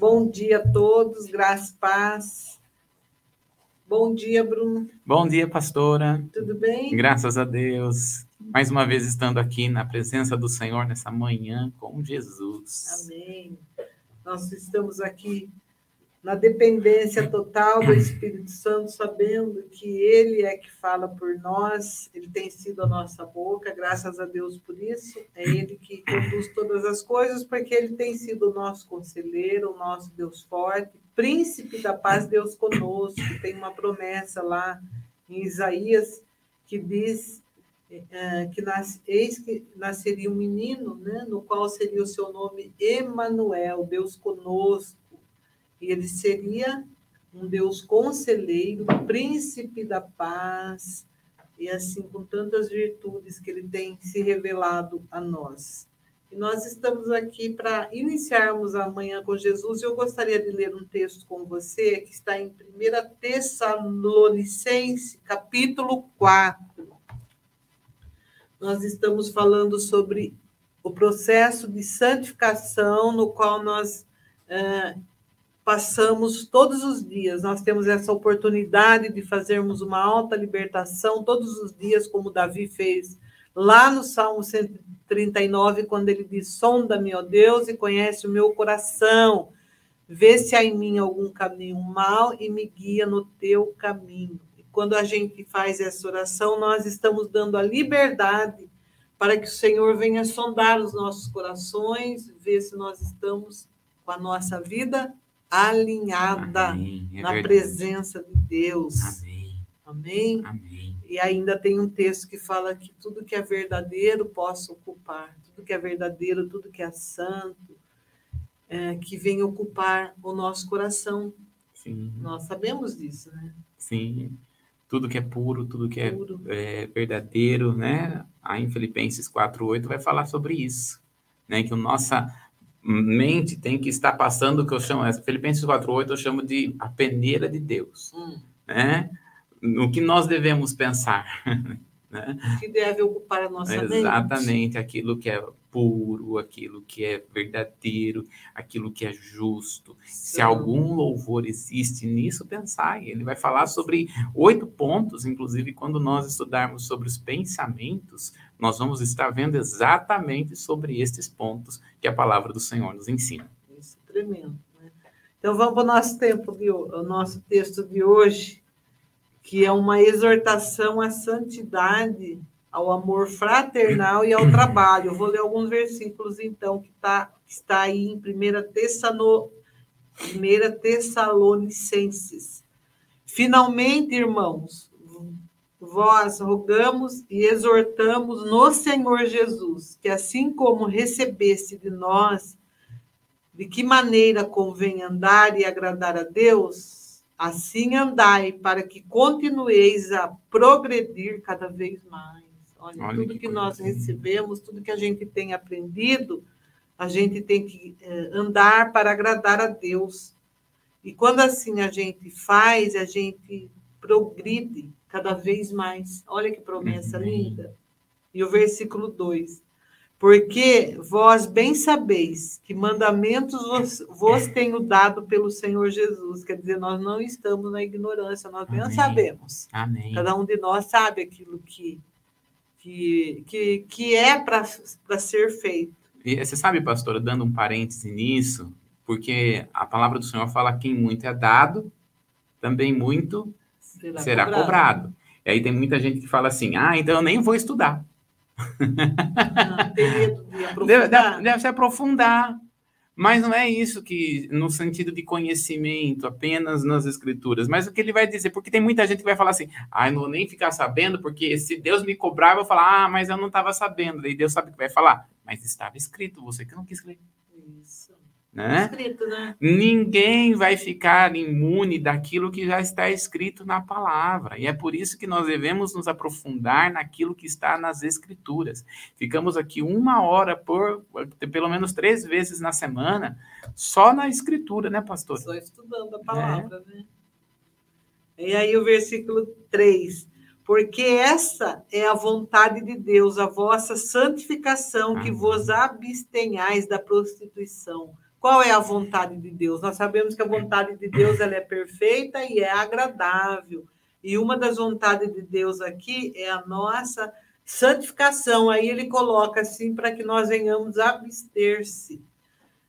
Bom dia a todos, graças paz. Bom dia, Bruno. Bom dia, pastora. Tudo bem? Graças a Deus. Mais uma vez estando aqui na presença do Senhor nessa manhã com Jesus. Amém. Nós estamos aqui na dependência total do Espírito Santo, sabendo que Ele é que fala por nós, Ele tem sido a nossa boca, graças a Deus por isso. É Ele que conduz todas as coisas, porque Ele tem sido o nosso conselheiro, o nosso Deus forte, príncipe da paz, Deus conosco. Tem uma promessa lá em Isaías que diz é, que nas, eis que nasceria um menino, né, no qual seria o seu nome Emanuel, Deus conosco ele seria um Deus conselheiro, príncipe da paz, e assim com tantas virtudes que ele tem se revelado a nós. E nós estamos aqui para iniciarmos a manhã com Jesus. Eu gostaria de ler um texto com você que está em 1 Tessalonicense, capítulo 4. Nós estamos falando sobre o processo de santificação no qual nós uh, passamos todos os dias. Nós temos essa oportunidade de fazermos uma alta libertação todos os dias, como Davi fez lá no Salmo 139, quando ele diz: Sonda-me, ó Deus, e conhece o meu coração. Vê se há em mim algum caminho mal e me guia no teu caminho. E quando a gente faz essa oração, nós estamos dando a liberdade para que o Senhor venha sondar os nossos corações, ver se nós estamos com a nossa vida alinhada é na verdade. presença de Deus. Amém. Amém. Amém. E ainda tem um texto que fala que tudo que é verdadeiro possa ocupar, tudo que é verdadeiro, tudo que é santo, é, que vem ocupar o nosso coração. Sim. Nós sabemos disso, né? Sim. Tudo que é puro, tudo que é, é, verdadeiro, né? Aí em Filipenses 4:8 vai falar sobre isso, né? Que o nossa mente tem que estar passando o que eu chamo, Filipenses 4.8 eu chamo de a peneira de Deus, hum. né? No que nós devemos pensar, né? Que deve ocupar a nossa Exatamente, mente. Exatamente, aquilo que é puro, aquilo que é verdadeiro, aquilo que é justo. Sim. Se algum louvor existe nisso, pensai. Ele vai falar sobre oito pontos, inclusive quando nós estudarmos sobre os pensamentos, nós vamos estar vendo exatamente sobre estes pontos que a palavra do Senhor nos ensina. Isso, tremendo. Né? Então vamos para o nosso tempo, de, o nosso texto de hoje, que é uma exortação à santidade, ao amor fraternal e ao trabalho. Eu vou ler alguns versículos, então, que, tá, que está aí em 1 Tessano, 1 Tessalonicenses. Finalmente, irmãos, vós rogamos e exortamos no Senhor Jesus, que assim como recebeste de nós, de que maneira convém andar e agradar a Deus, assim andai, para que continueis a progredir cada vez mais. Olha, Olha tudo que, que nós recebemos, tudo que a gente tem aprendido, a gente tem que eh, andar para agradar a Deus. E quando assim a gente faz, a gente progride cada vez mais. Olha que promessa uhum. linda. E o versículo 2: Porque vós bem sabeis que mandamentos vos, vos tenho dado pelo Senhor Jesus. Quer dizer, nós não estamos na ignorância, nós bem sabemos. Amém. Cada um de nós sabe aquilo que, que, que, que é para ser feito. E você sabe, pastora, dando um parêntese nisso, porque a palavra do Senhor fala que muito é dado, também muito será, será cobrado. cobrado. E aí tem muita gente que fala assim: ah, então eu nem vou estudar. Ah, de deve, deve, deve se aprofundar. Mas não é isso que, no sentido de conhecimento, apenas nas escrituras. Mas o que ele vai dizer, porque tem muita gente que vai falar assim, ah, não vou nem ficar sabendo, porque se Deus me cobrar, eu vou falar, ah, mas eu não estava sabendo. Daí Deus sabe o que vai falar. Mas estava escrito, você que não quis ler. Isso. Né? Escrito, né? Ninguém vai ficar imune daquilo que já está escrito na palavra. E é por isso que nós devemos nos aprofundar naquilo que está nas escrituras. Ficamos aqui uma hora por pelo menos três vezes na semana só na escritura, né, pastor? Só estudando a palavra, é. né? E aí o versículo 3 porque essa é a vontade de Deus, a vossa santificação, que vos abstenhais da prostituição Qual é a vontade de Deus? Nós sabemos que a vontade de Deus ela é perfeita e é agradável. E uma das vontades de Deus aqui é a nossa santificação. Aí ele coloca assim para que nós venhamos abster-se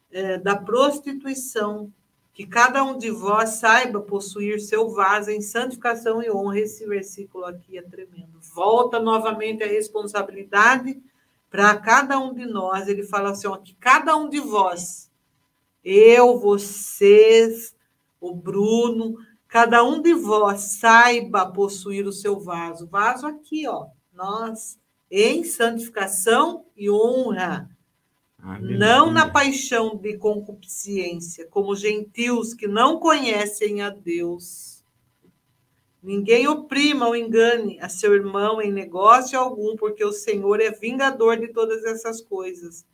é, da prostituição, que cada um de vós saiba possuir seu vaso em santificação e honra. Esse versículo aqui é tremendo. Volta novamente a responsabilidade para cada um de nós. Ele fala assim: ó, que cada um de vós eu, vocês, o Bruno, cada um de vós saiba possuir o seu vaso. Vaso aqui, ó, nós, em santificação e honra. Aleluia. Não na paixão de concupiscência, como gentios que não conhecem a Deus. Ninguém oprima ou engane a seu irmão em negócio algum, porque o Senhor é vingador de todas essas coisas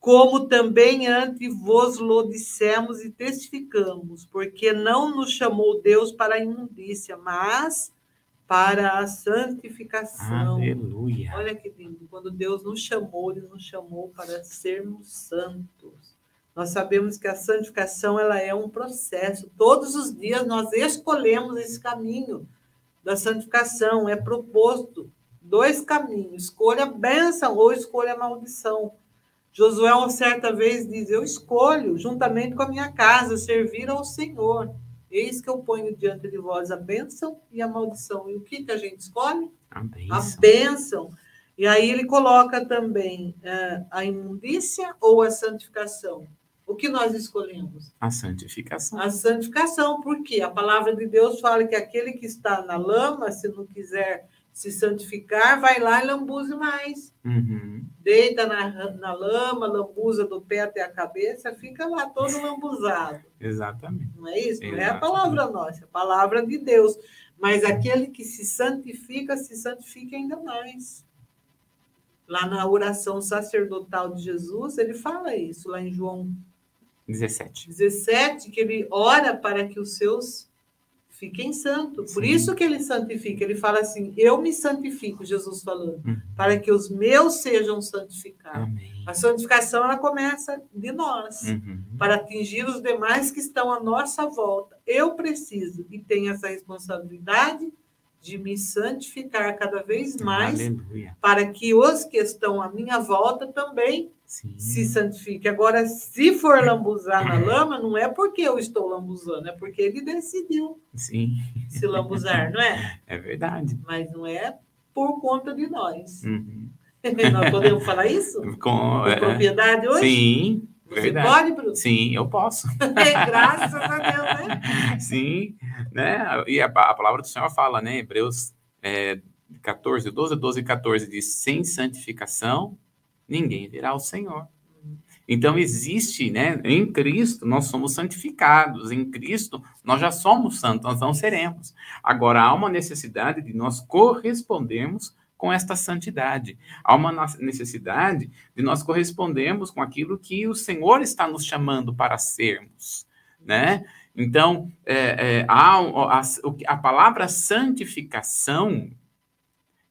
como também antes vos lo dissemos e testificamos, porque não nos chamou Deus para a imundícia, mas para a santificação. Aleluia. Olha que lindo, quando Deus nos chamou, ele nos chamou para sermos santos. Nós sabemos que a santificação ela é um processo. Todos os dias nós escolhemos esse caminho da santificação, é proposto dois caminhos: escolha a bênção ou escolha a maldição. Josué, uma certa vez, diz: Eu escolho, juntamente com a minha casa, servir ao Senhor. Eis que eu ponho diante de vós a bênção e a maldição. E o que, que a gente escolhe? A bênção. A bênção. E aí ele coloca também é, a imundícia ou a santificação. O que nós escolhemos? A santificação. A santificação, porque a palavra de Deus fala que aquele que está na lama, se não quiser se santificar, vai lá e lambuze mais. Uhum. Deita na, na lama, lambuza do pé até a cabeça, fica lá todo lambuzado. Exatamente. Não é isso? Não é a palavra nossa, é a palavra de Deus. Mas aquele que se santifica, se santifica ainda mais. Lá na oração sacerdotal de Jesus, ele fala isso, lá em João 17. 17, que ele ora para que os seus fiquem santos. Por isso que ele santifica. Ele fala assim: Eu me santifico, Jesus falando, uhum. para que os meus sejam santificados. Amém. A santificação ela começa de nós, uhum. para atingir os demais que estão à nossa volta. Eu preciso e tenho essa responsabilidade de me santificar cada vez mais, Aleluia. para que os que estão à minha volta também Sim. se santifique. Agora, se for lambuzar na lama, não é porque eu estou lambuzando, é porque ele decidiu Sim. se lambuzar, não é? É verdade. Mas não é por conta de nós. Uhum. nós podemos falar isso? Com, Com é, propriedade hoje? sim. Você verdade. pode, Bruno? Sim, eu posso. É, graças a Deus, né? Sim, né? E a, a palavra do Senhor fala, né? Hebreus é, 14, 12, 12 e 14 diz: sem santificação, ninguém verá o Senhor. Então existe, né? Em Cristo nós somos santificados, em Cristo nós já somos santos, nós não seremos. Agora há uma necessidade de nós correspondermos com esta santidade. Há uma necessidade de nós correspondermos com aquilo que o Senhor está nos chamando para sermos, né? Então, é, é, a, a palavra santificação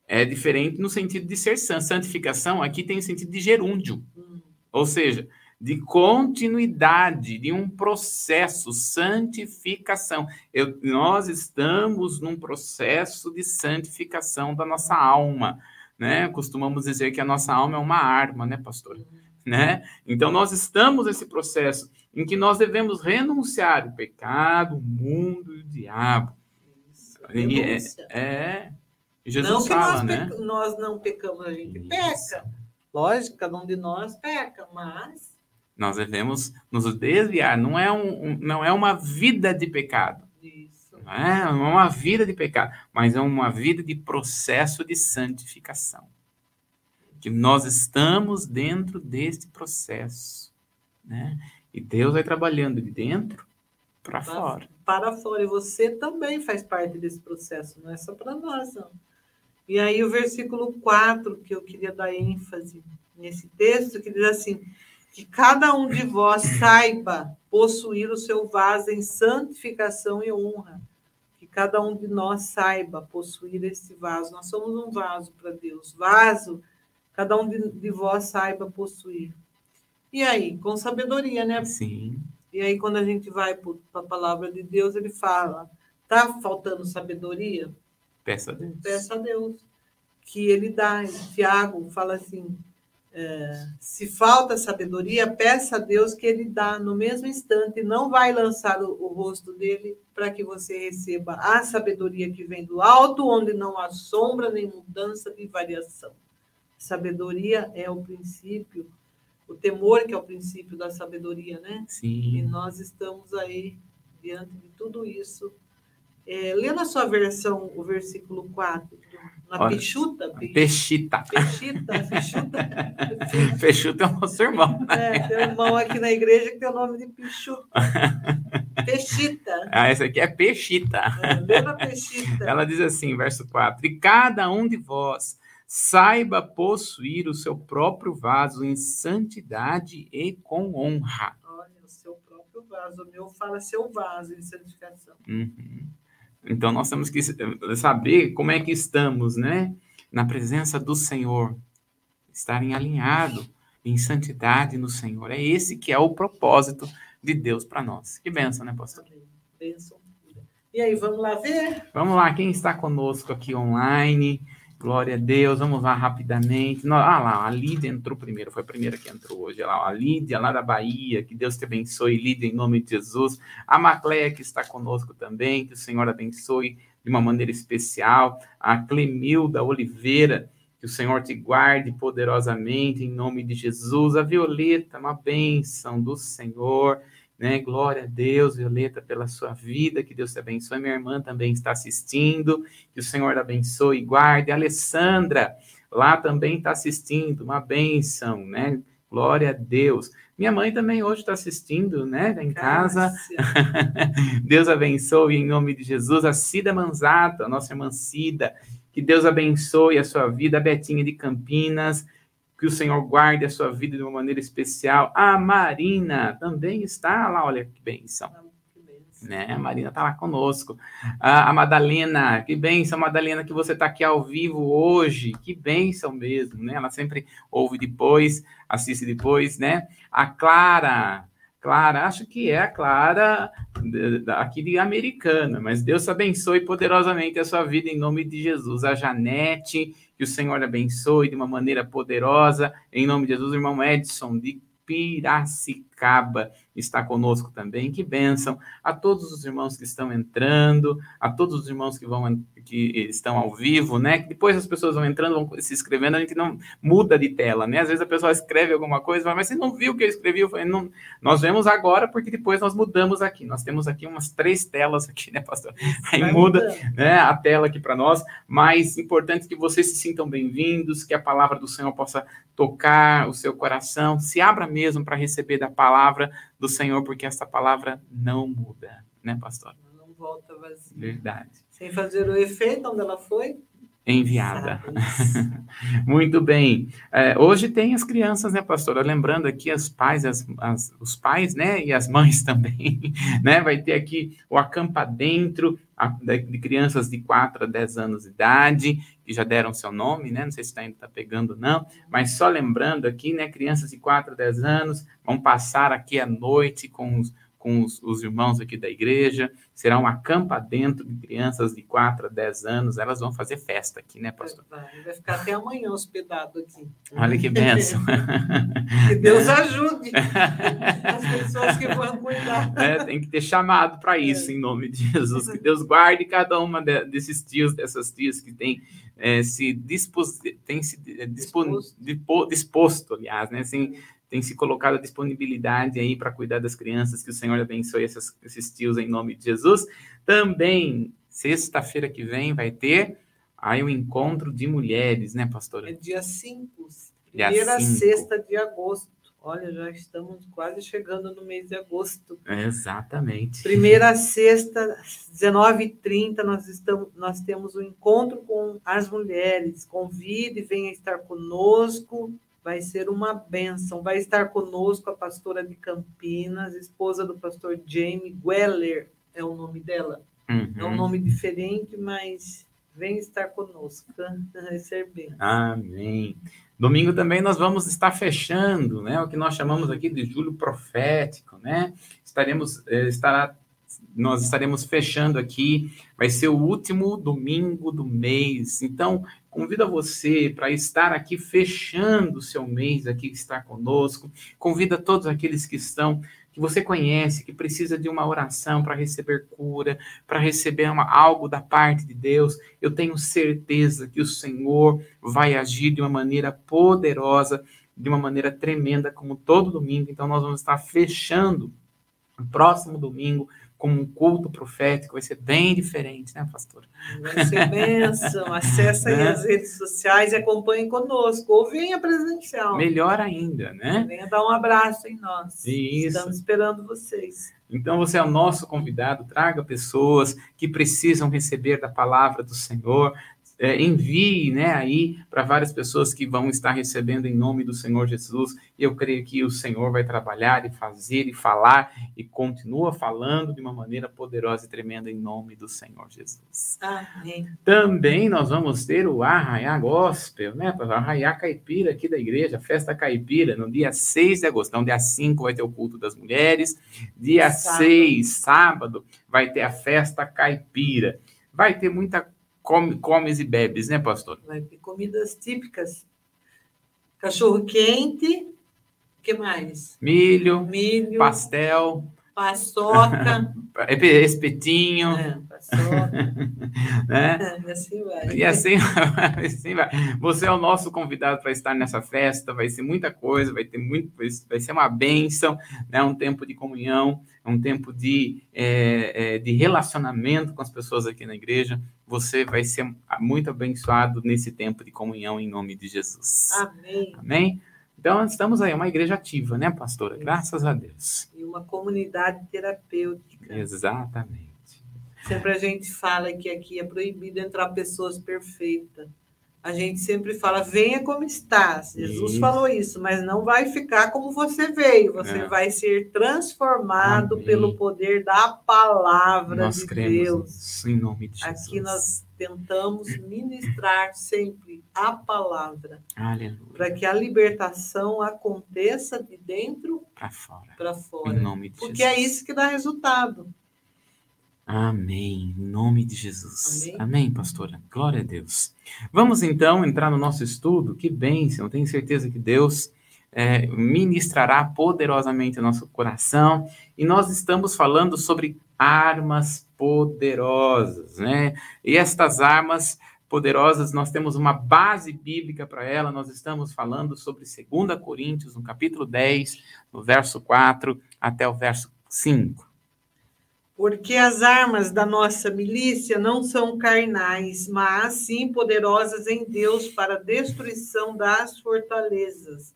é diferente no sentido de ser santo. Santificação aqui tem o sentido de gerúndio, ou seja, de continuidade, de um processo, santificação. Eu, nós estamos num processo de santificação da nossa alma, né? Costumamos dizer que a nossa alma é uma arma, né, pastor? Né? Então, nós estamos nesse processo em que nós devemos renunciar o pecado, o mundo e o diabo. E é, é, Jesus não que fala, nós, né? nós não pecamos, a gente Isso. peca. Lógico, cada um de nós peca, mas Nós devemos nos desviar. Não é, um, um- não é uma vida de pecado. isso. Não é não é uma vida de pecado, mas é uma vida de processo de santificação. Que nós estamos dentro deste processo. Né? E Deus vai trabalhando de dentro para fora. Para fora. E você também faz parte desse processo, não é só para nós, não. E aí o versículo 4, que eu queria dar ênfase nesse texto, que diz assim, que cada um de vós saiba possuir o seu vaso em santificação e honra. Que cada um de nós saiba possuir esse vaso. Nós somos um vaso para Deus. Vaso, cada um de, de vós saiba possuir. E aí, com sabedoria, né? Sim. E aí, quando a gente vai para a palavra de Deus, ele fala: tá faltando sabedoria? Peça a Deus. Peça a Deus. Que ele dá. Tiago fala assim: é, se falta sabedoria, peça a Deus que ele dá no mesmo instante, não vai lançar o, o rosto dele para que você receba a sabedoria que vem do alto, onde não há sombra nem mudança de variação. Sabedoria é o princípio o temor que é o princípio da sabedoria, né? Sim. E nós estamos aí diante de tudo isso. É, lê na sua versão o versículo 4, na Olha, Peixuta. Peixita. Peixita, Peixuta. Peixuta é o nosso irmão. Né? É, tem um irmão aqui na igreja que tem o nome de Peixuta. Peixita. Ah, essa aqui é Peixita. É, na Peixita. Ela diz assim, verso 4: E cada um de vós saiba possuir o seu próprio vaso em santidade e com honra. Olha, o seu próprio vaso. O meu fala seu vaso em santificação. Uhum. Então, nós temos que saber como é que estamos, né? Na presença do Senhor. Estarem alinhados em santidade no Senhor. É esse que é o propósito de Deus para nós. Que benção, né, pastor? Benção. E aí, vamos lá ver? Vamos lá, quem está conosco aqui online? Glória a Deus, vamos lá rapidamente. Ah lá, a Lídia entrou primeiro, foi a primeira que entrou hoje. Lá, a Lídia, lá da Bahia, que Deus te abençoe, Lídia, em nome de Jesus. A Macleia, que está conosco também, que o Senhor abençoe de uma maneira especial. A Clemilda Oliveira, que o Senhor te guarde poderosamente, em nome de Jesus. A Violeta, uma bênção do Senhor. Né? Glória a Deus, Violeta, pela sua vida, que Deus te abençoe. Minha irmã também está assistindo, que o Senhor abençoe e guarde. A Alessandra, lá também está assistindo, uma bênção, né? Glória a Deus. Minha mãe também hoje está assistindo, né? Em casa. Deus abençoe em nome de Jesus. A Cida Manzata, nossa irmã Cida, que Deus abençoe a sua vida. A Betinha de Campinas, que o Senhor guarde a sua vida de uma maneira especial. A Marina também está lá, olha que bênção. Né? A Marina está lá conosco. A, a Madalena, que bênção, Madalena, que você está aqui ao vivo hoje. Que bênção mesmo, né? Ela sempre ouve depois, assiste depois, né? A Clara, Clara, acho que é a Clara aqui de Americana, mas Deus abençoe poderosamente a sua vida em nome de Jesus. A Janete, que o Senhor abençoe de uma maneira poderosa, em nome de Jesus, irmão Edson de Piracicaba está conosco também. Que bênção a todos os irmãos que estão entrando, a todos os irmãos que vão que estão ao vivo, né? Depois as pessoas vão entrando, vão se inscrevendo, a gente não muda de tela, né? Às vezes a pessoa escreve alguma coisa, mas você não viu o que eu escrevi? Eu falei, não, nós vemos agora porque depois nós mudamos aqui. Nós temos aqui umas três telas aqui, né, pastor? Aí Vai muda né, a tela aqui para nós, mas importante que vocês se sintam bem-vindos, que a palavra do Senhor possa tocar o seu coração, se abra mesmo para receber da palavra do Senhor, porque essa palavra não muda, né, pastor? Não volta vazia. Verdade. Sem fazer o efeito onde ela foi? Enviada. Muito bem. É, hoje tem as crianças, né, pastora? Lembrando aqui as pais, as, as, os pais, né, e as mães também, né? Vai ter aqui o Acampa Dentro, a, de crianças de 4 a 10 anos de idade, que já deram seu nome, né? Não sei se está tá pegando não, mas só lembrando aqui, né, crianças de 4 a 10 anos vão passar aqui a noite com os, com os, os irmãos aqui da igreja, será uma campa dentro de crianças de 4 a 10 anos, elas vão fazer festa aqui, né, pastor? Vai, vai ficar até amanhã hospedado aqui. Olha que benção. que Deus ajude as pessoas que vão cuidar. É, tem que ter chamado para isso, é. em nome de Jesus. Que Deus guarde cada uma de, desses tios, dessas tias que tem é, se dispos, tem se é, disposto. disposto, disposto aliás, né, assim, tem se colocado a disponibilidade aí para cuidar das crianças, que o Senhor abençoe esses, esses tios em nome de Jesus. Também, sexta-feira que vem, vai ter aí o um encontro de mulheres, né, pastora? É dia 5, primeira cinco. sexta de agosto. Olha, já estamos quase chegando no mês de agosto. Exatamente. Primeira sexta, 19h30, nós, estamos, nós temos o um encontro com as mulheres. Convide, venha estar conosco vai ser uma benção. Vai estar conosco a pastora de Campinas, esposa do pastor Jamie Weller, é o nome dela. Uhum. É um nome diferente, mas Vem estar conosco, receber. Amém. Domingo também nós vamos estar fechando, né? O que nós chamamos aqui de julho profético, né? Estaremos, eh, estará, nós estaremos fechando aqui. Vai ser o último domingo do mês. Então, convido você para estar aqui fechando o seu mês aqui, estar conosco. Convida todos aqueles que estão que você conhece, que precisa de uma oração para receber cura, para receber uma, algo da parte de Deus, eu tenho certeza que o Senhor vai agir de uma maneira poderosa, de uma maneira tremenda, como todo domingo. Então, nós vamos estar fechando o próximo domingo como um culto profético, vai ser bem diferente, né, pastor? Vai ser bênção. Acesse aí né? as redes sociais e acompanhe conosco, ou venha presencial. Melhor ainda, né? Venha dar um abraço em nós. Isso. Estamos esperando vocês. Então, você é o nosso convidado, traga pessoas que precisam receber da palavra do Senhor, é, envie né, aí para várias pessoas que vão estar recebendo em nome do Senhor Jesus. Eu creio que o Senhor vai trabalhar e fazer e falar e continua falando de uma maneira poderosa e tremenda em nome do Senhor Jesus. Amém. Também nós vamos ter o Arraiá Gospel, né? Arraiá Caipira aqui da igreja, festa caipira, no dia 6 de agosto. Então, dia 5 vai ter o culto das mulheres, dia sábado. 6, sábado, vai ter a festa caipira. Vai ter muita come, comes e bebes, né, pastor? Vai ter comidas típicas. Cachorro quente, o que mais? Milho, milho, pastel, paçoca, espetinho. É, paçoca. né? E assim vai. E assim, assim vai. Você é o nosso convidado para estar nessa festa, vai ser muita coisa, vai ter muito, vai ser uma bênção, né? um tempo de comunhão, um tempo de, é, é, de relacionamento com as pessoas aqui na igreja. Você vai ser muito abençoado nesse tempo de comunhão em nome de Jesus. Amém. Amém? Então, estamos aí, uma igreja ativa, né, pastora? Graças a Deus. E uma comunidade terapêutica. Exatamente. Sempre a gente fala que aqui é proibido entrar pessoas perfeitas. A gente sempre fala, venha como está. Jesus isso. falou isso, mas não vai ficar como você veio. Você é. vai ser transformado Amém. pelo poder da palavra nós de Deus. Em nome de Jesus. Aqui nós tentamos ministrar sempre a palavra. Para que a libertação aconteça de dentro para fora. Para fora. Em nome de Porque é Jesus. é isso que dá resultado. Amém. Em nome de Jesus. Amém. Amém, pastora. Glória a Deus. Vamos então entrar no nosso estudo. Que bênção. Tenho certeza que Deus é, ministrará poderosamente o nosso coração. E nós estamos falando sobre armas poderosas, né? E estas armas poderosas, nós temos uma base bíblica para ela. Nós estamos falando sobre 2 Coríntios, no capítulo 10, no verso 4 até o verso 5. Porque as armas da nossa milícia não são carnais, mas sim poderosas em Deus para a destruição das fortalezas,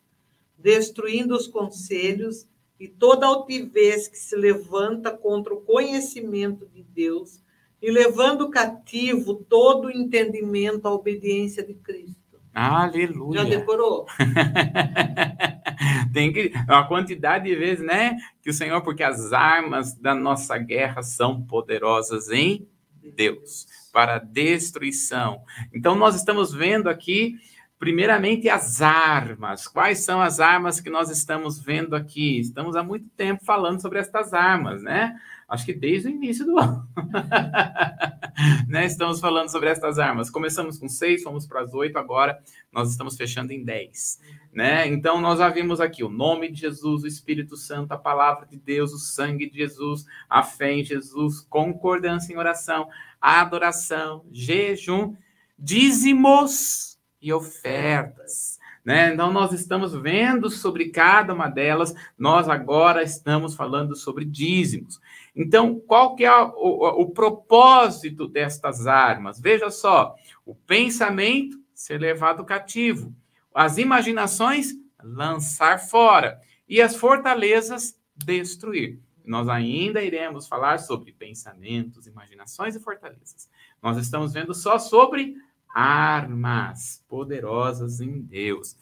destruindo os conselhos e toda altivez que se levanta contra o conhecimento de Deus e levando cativo todo o entendimento à obediência de Cristo. Aleluia. Já decorou? Tem que a quantidade de vezes, né, que o Senhor, porque as armas da nossa guerra são poderosas em Deus para destruição. Então nós estamos vendo aqui primeiramente as armas. Quais são as armas que nós estamos vendo aqui? Estamos há muito tempo falando sobre estas armas, né? Acho que desde o início do ano. né? Estamos falando sobre estas armas. Começamos com seis, fomos para as oito, agora nós estamos fechando em dez. Né? Então, nós já vimos aqui o nome de Jesus, o Espírito Santo, a palavra de Deus, o sangue de Jesus, a fé em Jesus, concordância em oração, adoração, jejum, dízimos e ofertas. Né? Então, nós estamos vendo sobre cada uma delas, nós agora estamos falando sobre dízimos. Então, qual que é o, o, o propósito destas armas? Veja só, o pensamento ser levado cativo, as imaginações lançar fora e as fortalezas destruir. Nós ainda iremos falar sobre pensamentos, imaginações e fortalezas. Nós estamos vendo só sobre armas poderosas em Deus.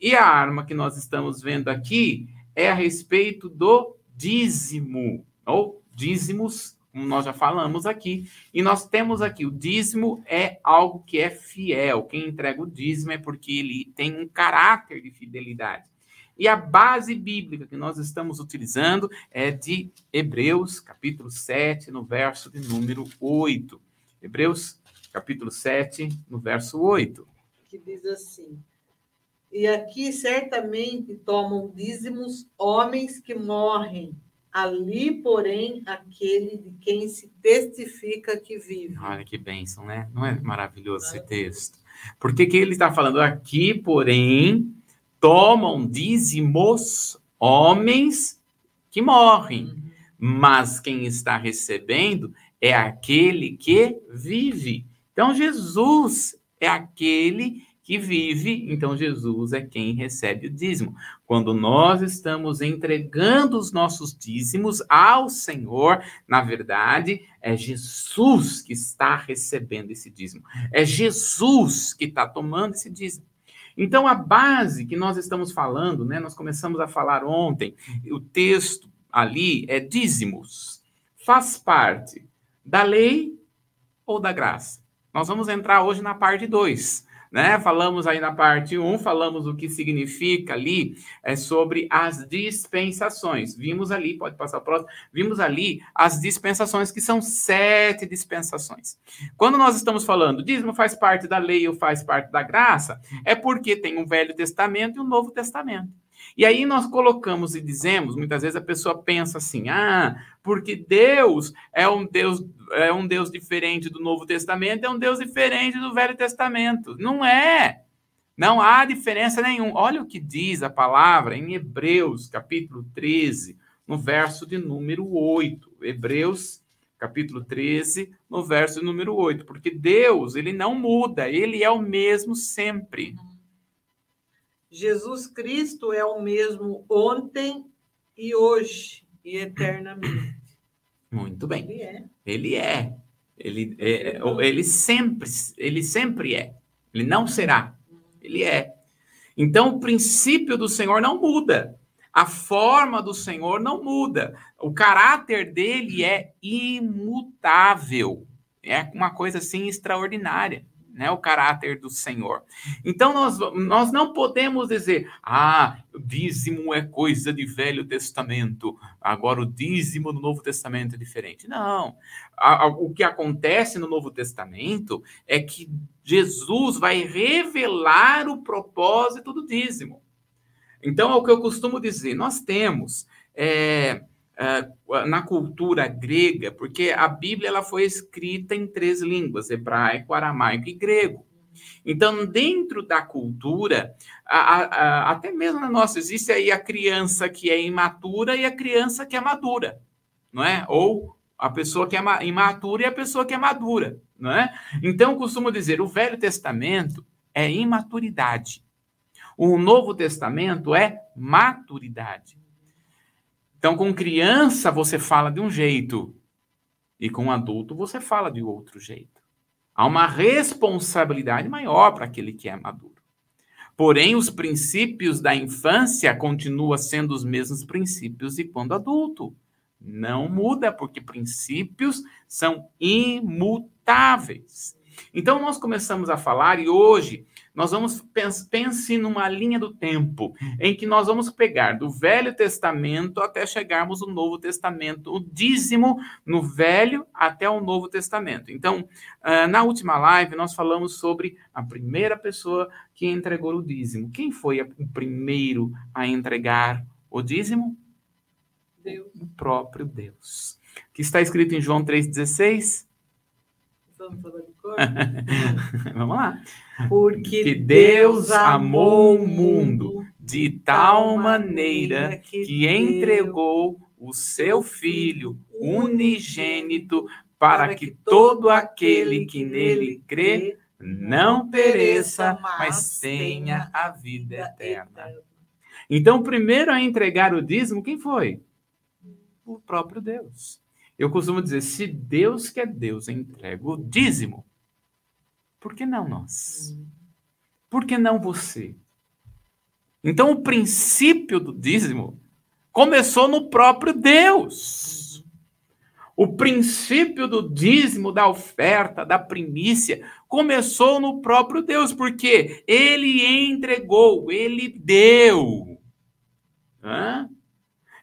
E a arma que nós estamos vendo aqui é a respeito do dízimo, ou dízimos, como nós já falamos aqui. E nós temos aqui: o dízimo é algo que é fiel. Quem entrega o dízimo é porque ele tem um caráter de fidelidade. E a base bíblica que nós estamos utilizando é de Hebreus, capítulo 7, no verso de número 8. Hebreus, capítulo 7, no verso 8. Que diz assim: E aqui certamente tomam dízimos homens que morrem, ali, porém, aquele de quem se testifica que vive. Olha que bênção, né? Não é maravilhoso esse texto? Porque que ele está falando aqui, porém, tomam dízimos homens que morrem, uhum. mas quem está recebendo é aquele que vive. Então, Jesus é aquele que vive, então Jesus é quem recebe o dízimo. Quando nós estamos entregando os nossos dízimos ao Senhor, na verdade, é Jesus que está recebendo esse dízimo. É Jesus que está tomando esse dízimo. Então, a base que nós estamos falando, né, nós começamos a falar ontem, o texto ali é dízimos. Faz parte da lei ou da graça? Nós vamos entrar hoje na parte 2 né? Falamos aí na parte 1, falamos o que significa ali é sobre as dispensações. Vimos ali, pode passar próximo, vimos ali as dispensações, que são sete dispensações. Quando nós estamos falando, dízimo faz parte da lei ou faz parte da graça, é porque tem um Velho Testamento e um Novo Testamento. E aí nós colocamos e dizemos, muitas vezes a pessoa pensa assim: "Ah, porque Deus é um Deus é um Deus diferente do Novo Testamento, é um Deus diferente do Velho Testamento". Não é. Não há diferença nenhuma. Olha o que diz a palavra em Hebreus, capítulo 13, no verso de número 8. Hebreus capítulo 13, no verso número 8, porque Deus, ele não muda, ele é o mesmo sempre. Jesus Cristo é o mesmo ontem e hoje e eternamente. Muito bem. Ele é. Ele é. Ele, é, ele sempre, ele sempre é. Ele não será. Ele é. Então o princípio do Senhor não muda. A forma do Senhor não muda. O caráter dele é imutável. É uma coisa assim extraordinária né, o caráter do Senhor. Então, nós, nós não podemos dizer, ah, o dízimo é coisa de Velho Testamento, agora o dízimo no Novo Testamento é diferente. Não. O que acontece no Novo Testamento é que Jesus vai revelar o propósito do dízimo. Então, é o que eu costumo dizer, nós temos. É, na cultura grega, porque a Bíblia ela foi escrita em três línguas: hebraico, aramaico e grego. Então, dentro da cultura, a, a, até mesmo na nossa, existe aí a criança que é imatura e a criança que é madura, não é? Ou a pessoa que é imatura e a pessoa que é madura, não é? Então, eu costumo dizer, o Velho Testamento é imaturidade. O Novo Testamento é maturidade. Então, com criança, você fala de um jeito, e com adulto, você fala de outro jeito. Há uma responsabilidade maior para aquele que é maduro. Porém, os princípios da infância continuam sendo os mesmos princípios de quando adulto. Não muda, porque princípios são imutáveis. Então, nós começamos a falar, e hoje nós vamos pense numa linha do tempo em que nós vamos pegar do Velho Testamento até chegarmos ao Novo Testamento, o dízimo no Velho até o Novo Testamento. Então, ah, na última live nós falamos sobre a primeira pessoa que entregou o dízimo. Quem foi o primeiro a entregar o dízimo? Deus. O próprio Deus. Que está escrito em João 3,16? Vamos falar de cor? Vamos lá. Porque que Deus amou o mundo de tal maneira que entregou o seu Filho unigênito para que todo aquele que nele crê não pereça, mas tenha a vida eterna. Então, primeiro a entregar o dízimo, quem foi? O próprio Deus. Eu costumo dizer: se Deus que é Deus entrega o dízimo, por que não nós? Por que não você? Então, o princípio do dízimo começou no próprio Deus. O princípio do dízimo, da oferta, da primícia, começou no próprio Deus, porque ele entregou, ele deu. Hã?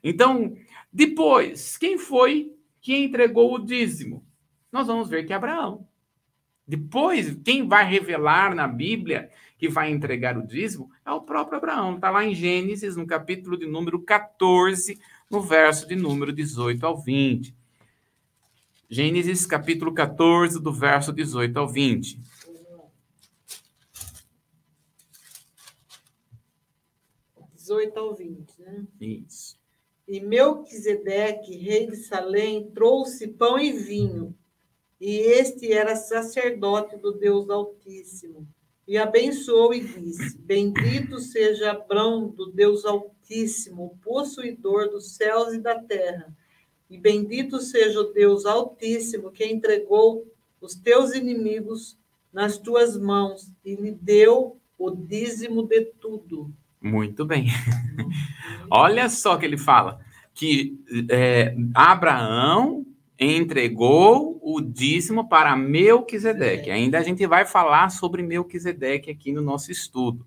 Então, depois, quem foi que entregou o dízimo? Nós vamos ver que é Abraão. Depois, quem vai revelar na Bíblia que vai entregar o dízimo é o próprio Abraão. Está lá em Gênesis, no capítulo de número 14, no verso de número 18 ao 20. Gênesis capítulo 14, do verso 18 ao 20. Dezoito ao 20, né? Isso. E Melquisedeque, rei de Salém, trouxe pão e vinho, e este era sacerdote do Deus Altíssimo. E abençoou e disse: Bendito seja Abrão do Deus Altíssimo, possuidor dos céus e da terra e bendito seja o Deus Altíssimo que entregou os teus inimigos nas tuas mãos e lhe deu o dízimo de tudo. Muito bem. Olha só que ele fala que é, Abraão entregou o dízimo para Melquisedeque. Ainda a gente vai falar sobre Melquisedeque aqui no nosso estudo.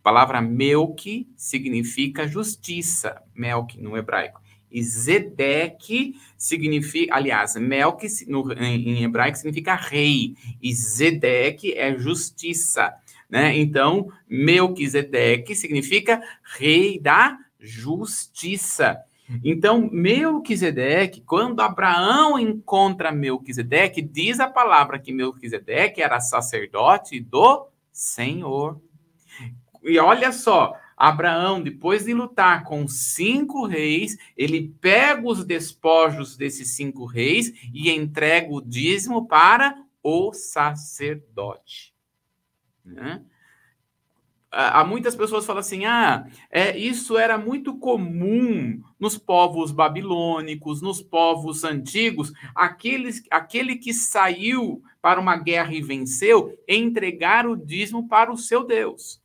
A palavra Melqui significa justiça, Melk no hebraico. E Zedek significa, aliás, Melk no, em, em hebraico significa rei, e Zedek é justiça, né? Então, Melquisedeque significa rei da justiça. Então, Melquisedeque, quando Abraão encontra Melquisedeque, diz a palavra que Melquisedeque era sacerdote do Senhor. E olha só, Abraão, depois de lutar com cinco reis, ele pega os despojos desses cinco reis e entrega o dízimo para o sacerdote. Né? Há muitas pessoas falam assim: ah, é, isso era muito comum nos povos babilônicos, nos povos antigos, aqueles, aquele que saiu para uma guerra e venceu, entregar o dízimo para o seu Deus.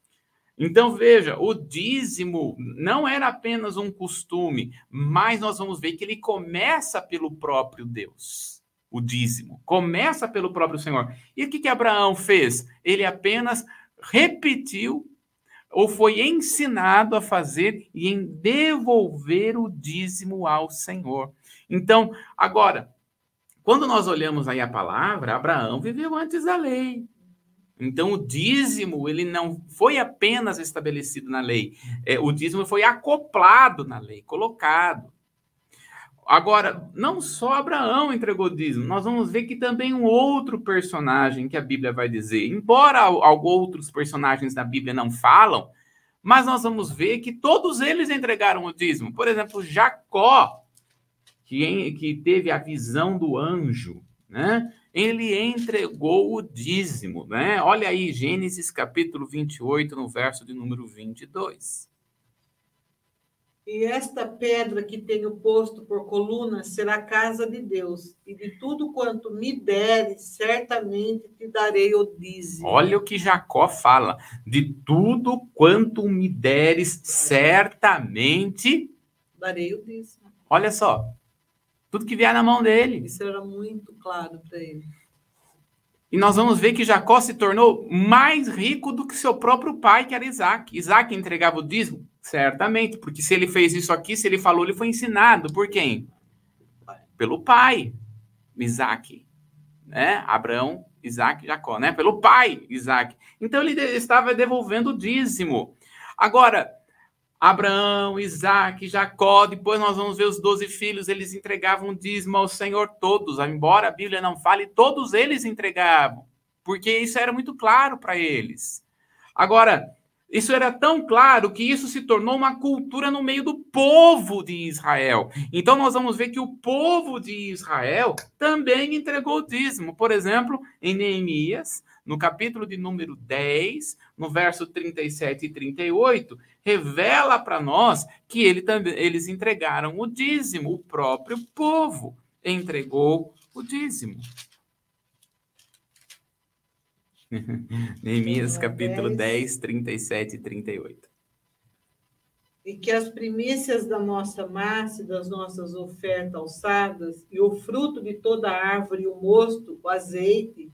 Então, veja, o dízimo não era apenas um costume, mas nós vamos ver que ele começa pelo próprio Deus. O dízimo começa pelo próprio Senhor. E o que, que Abraão fez? Ele apenas repetiu ou foi ensinado a fazer e em devolver o dízimo ao Senhor. Então, agora, quando nós olhamos aí a palavra, Abraão viveu antes da lei. Então, o dízimo, ele não foi apenas estabelecido na lei, é, o dízimo foi acoplado na lei, colocado. Agora, não só Abraão entregou dízimo, nós vamos ver que também um outro personagem que a Bíblia vai dizer, embora outros personagens da Bíblia não falam, mas nós vamos ver que todos eles entregaram o dízimo. Por exemplo, Jacó, que, que teve a visão do anjo, né? ele entregou o dízimo, né? Olha aí, Gênesis capítulo 28, no verso de número 22. E esta pedra que tenho posto por coluna será casa de Deus, e de tudo quanto me deres, certamente te darei o dízimo. Olha o que Jacó fala: de tudo quanto me deres, certamente darei o dízimo. Olha só, tudo que vier na mão dele. Isso era muito claro para ele. E nós vamos ver que Jacó se tornou mais rico do que seu próprio pai, que era Isaac. Isaac entregava o dízimo? Certamente, porque se ele fez isso aqui, se ele falou, ele foi ensinado. Por quem? Pelo pai, Isaac. Né? Abraão, Isaac, Jacó, né? Pelo pai, Isaac. Então ele estava devolvendo o dízimo. Agora, Abraão, Isaac, Jacó, depois nós vamos ver os doze filhos, eles entregavam dízimo ao Senhor todos, embora a Bíblia não fale, todos eles entregavam, porque isso era muito claro para eles. Agora, isso era tão claro que isso se tornou uma cultura no meio do povo de Israel. Então nós vamos ver que o povo de Israel também entregou dízimo. Por exemplo, em Neemias, no capítulo de número 10, no verso 37 e 38, revela para nós que ele também, eles entregaram o dízimo, o próprio povo entregou o dízimo. Neemias capítulo 10, 37 e 38. e que as primícias da nossa massa e das nossas ofertas alçadas, e o fruto de toda a árvore, o mosto, o azeite,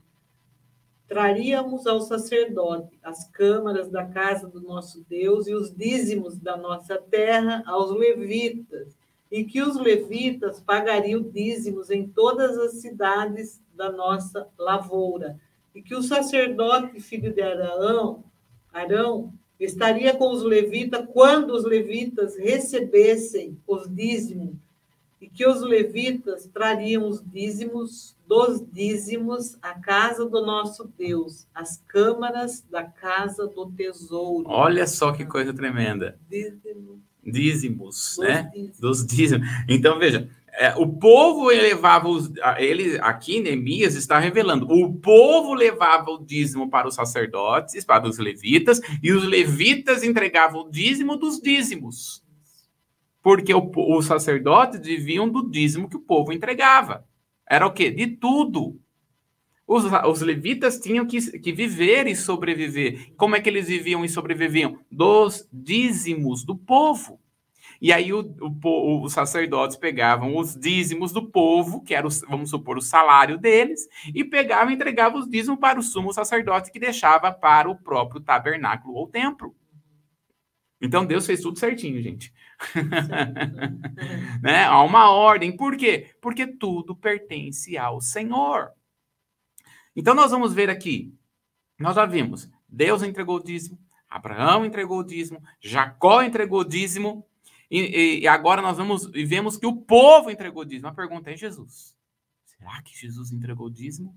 traríamos ao sacerdote as câmaras da casa do nosso Deus e os dízimos da nossa terra aos levitas, e que os levitas pagariam dízimos em todas as cidades da nossa lavoura, e que o sacerdote filho de Arão, Arão estaria com os levitas quando os levitas recebessem os dízimos, e que os levitas trariam os dízimos dos dízimos à casa do nosso Deus, as câmaras da casa do tesouro. Olha só que coisa tremenda. Dízimos. Dízimos, Dos né? dízimos. Dos dízimos. Então, veja, é, o povo levava os. Ele, aqui, Neemias está revelando: o povo levava o dízimo para os sacerdotes, para os levitas, e os levitas entregavam o dízimo dos dízimos. Porque o, os sacerdotes viviam do dízimo que o povo entregava. Era o quê? De tudo. Os, os levitas tinham que, que viver e sobreviver. Como é que eles viviam e sobreviviam? Dos dízimos do povo. E aí o, o os sacerdotes pegavam os dízimos do povo, que era, o, vamos supor, o salário deles, e pegavam e entregavam os dízimos para o sumo sacerdote, que deixava para o próprio tabernáculo ou templo. Então Deus fez tudo certinho, gente. né? Há uma ordem. Por quê? Porque tudo pertence ao Senhor. Então nós vamos ver aqui. Nós já vimos. Deus entregou o dízimo, Abraão entregou o dízimo, Jacó entregou o dízimo, e, e- agora nós vamos e vemos que o povo entregou dízimo. A pergunta é Jesus. Será que Jesus entregou dízimo?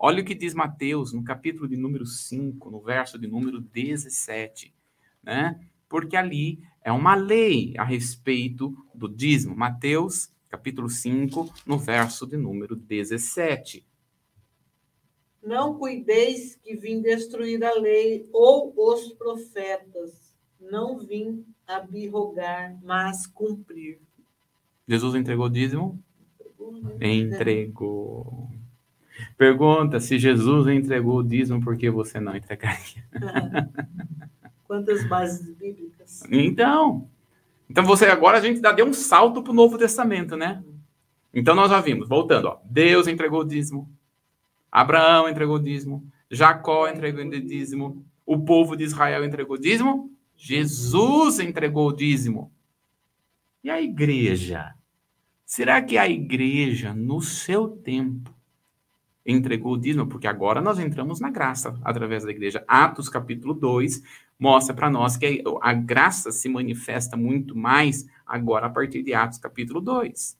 Olha o que diz Mateus no capítulo de número 5, no verso de número 17, né? Porque ali é uma lei a respeito do dízimo. Mateus, capítulo 5, no verso de número 17. Não cuideis que vim destruir a lei ou os profetas. Não vim abirrogar, mas cumprir. Jesus entregou o dízimo? Entregou. Pergunta se Jesus entregou o dízimo, por que você não entregaria? Quantas bases bíblicas? Então, então você agora a gente dá, deu um salto para o Novo Testamento, né? Então nós já vimos, voltando, ó, Deus entregou o dízimo, Abraão entregou o dízimo, Jacó entregou o dízimo, o povo de Israel entregou o dízimo, Jesus entregou o dízimo. E a igreja? Será que a igreja, no seu tempo, entregou o dízimo? Porque agora nós entramos na graça através da igreja. Atos capítulo 2 mostra para nós que a graça se manifesta muito mais agora a partir de Atos capítulo 2.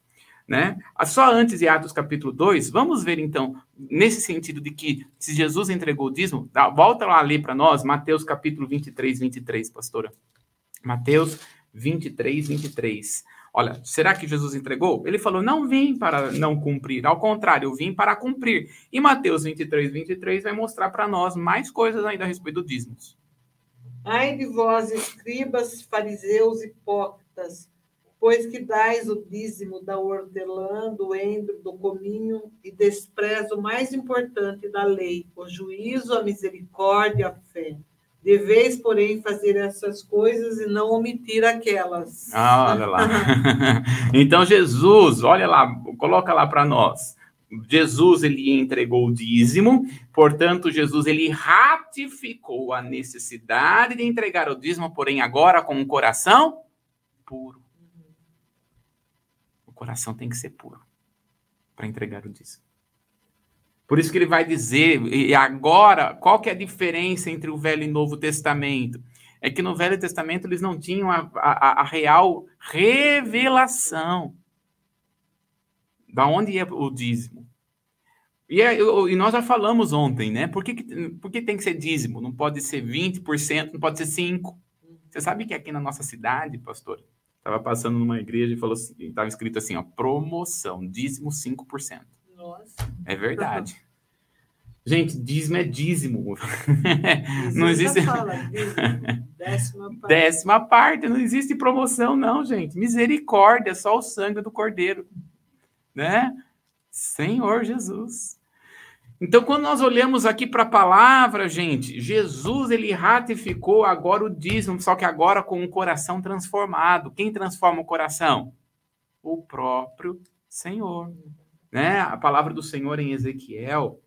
Né? Só antes de Atos capítulo 2, vamos ver então, nesse sentido de que se Jesus entregou o dízimo, dá- volta lá a ler para nós, Mateus capítulo 23, 23, pastora. Mateus 23, 23. Olha, será que Jesus entregou? Ele falou, não vim para não cumprir, ao contrário, eu vim para cumprir. E Mateus 23, 23 vai mostrar para nós mais coisas ainda a respeito do dízimos. Ai de vós, escribas, fariseus, hipócritas, pois que dais o dízimo da hortelã, do endro, do cominho, e despreza o mais importante da lei, o juízo, a misericórdia a fé. Deveis, porém, fazer essas coisas e não omitir aquelas. Ah, olha lá. então Jesus, olha lá, coloca lá para nós. Jesus ele entregou o dízimo, portanto Jesus ele ratificou a necessidade de entregar o dízimo, porém agora com um coração puro. O coração tem que ser puro para entregar o dízimo. Por isso que ele vai dizer, e agora, qual que é a diferença entre o Velho e Novo Testamento? É que no Velho Testamento eles não tinham a, a, a real revelação da onde é o dízimo. E, é, eu- e nós já falamos ontem, né? Por que- por que tem que ser dízimo? Não pode ser 20%, não pode ser 5%. Você sabe que aqui na nossa cidade, pastor, estava passando numa igreja e falou assim, estava escrito assim, ó, promoção, dízimo 5%. Nossa, É verdade. Gente, dízimo é dízimo. Jesus não existe fala, dízimo, décima parte. décima parte, não existe promoção, não, gente. Misericórdia, só o sangue do Cordeiro. Né? Senhor Jesus. Então, quando nós olhamos aqui para a palavra, gente, Jesus ele ratificou agora o dízimo, só que agora com um coração transformado. Quem transforma o coração? O próprio Senhor. Né? A palavra do Senhor em Ezequiel,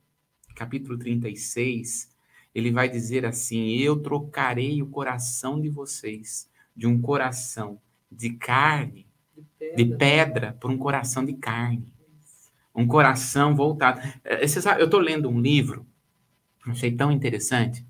capítulo 36, ele vai dizer assim: Eu trocarei o coração de vocês de um coração de carne, de pedra, de pedra por um coração de carne um coração voltado. É, você sabe, eu estou lendo um livro, achei tão interessante.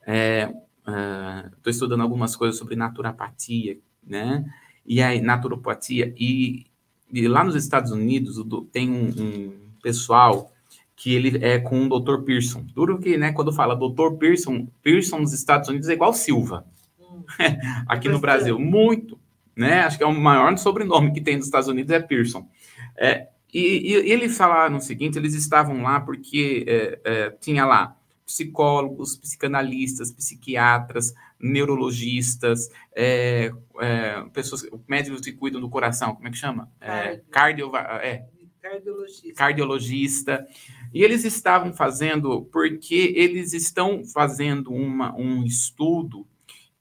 Estou é, uh, estudando algumas coisas sobre naturopatia, né? E a naturopatia e, e lá nos Estados Unidos tem um, um, pessoal que ele é com o Dr. Pearson. Duro que, né? Quando fala Dr. Pearson, Pearson nos Estados Unidos é igual Silva. Hum, Aqui no Brasil, muito, né? Acho que é o maior sobrenome que tem nos Estados Unidos é Pearson. É, e, e, eles falaram o seguinte: eles estavam lá porque é, é, tinha lá psicólogos, psicanalistas, psiquiatras, neurologistas, é, é pessoas, médicos que cuidam do coração, como é que chama? É, cardio, é, cardiologista. cardiologista. E eles estavam fazendo, porque eles estão fazendo uma, um estudo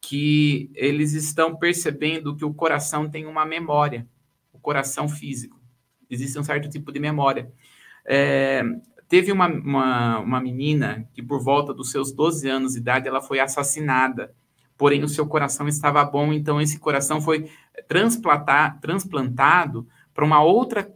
que eles estão percebendo que o coração tem uma memória, o coração físico existe um certo tipo de memória. É, teve uma, uma, uma, menina que, por volta dos seus 12 anos de idade, ela foi assassinada. Porém, o seu coração estava bom, então esse coração foi transplantado para uma outra,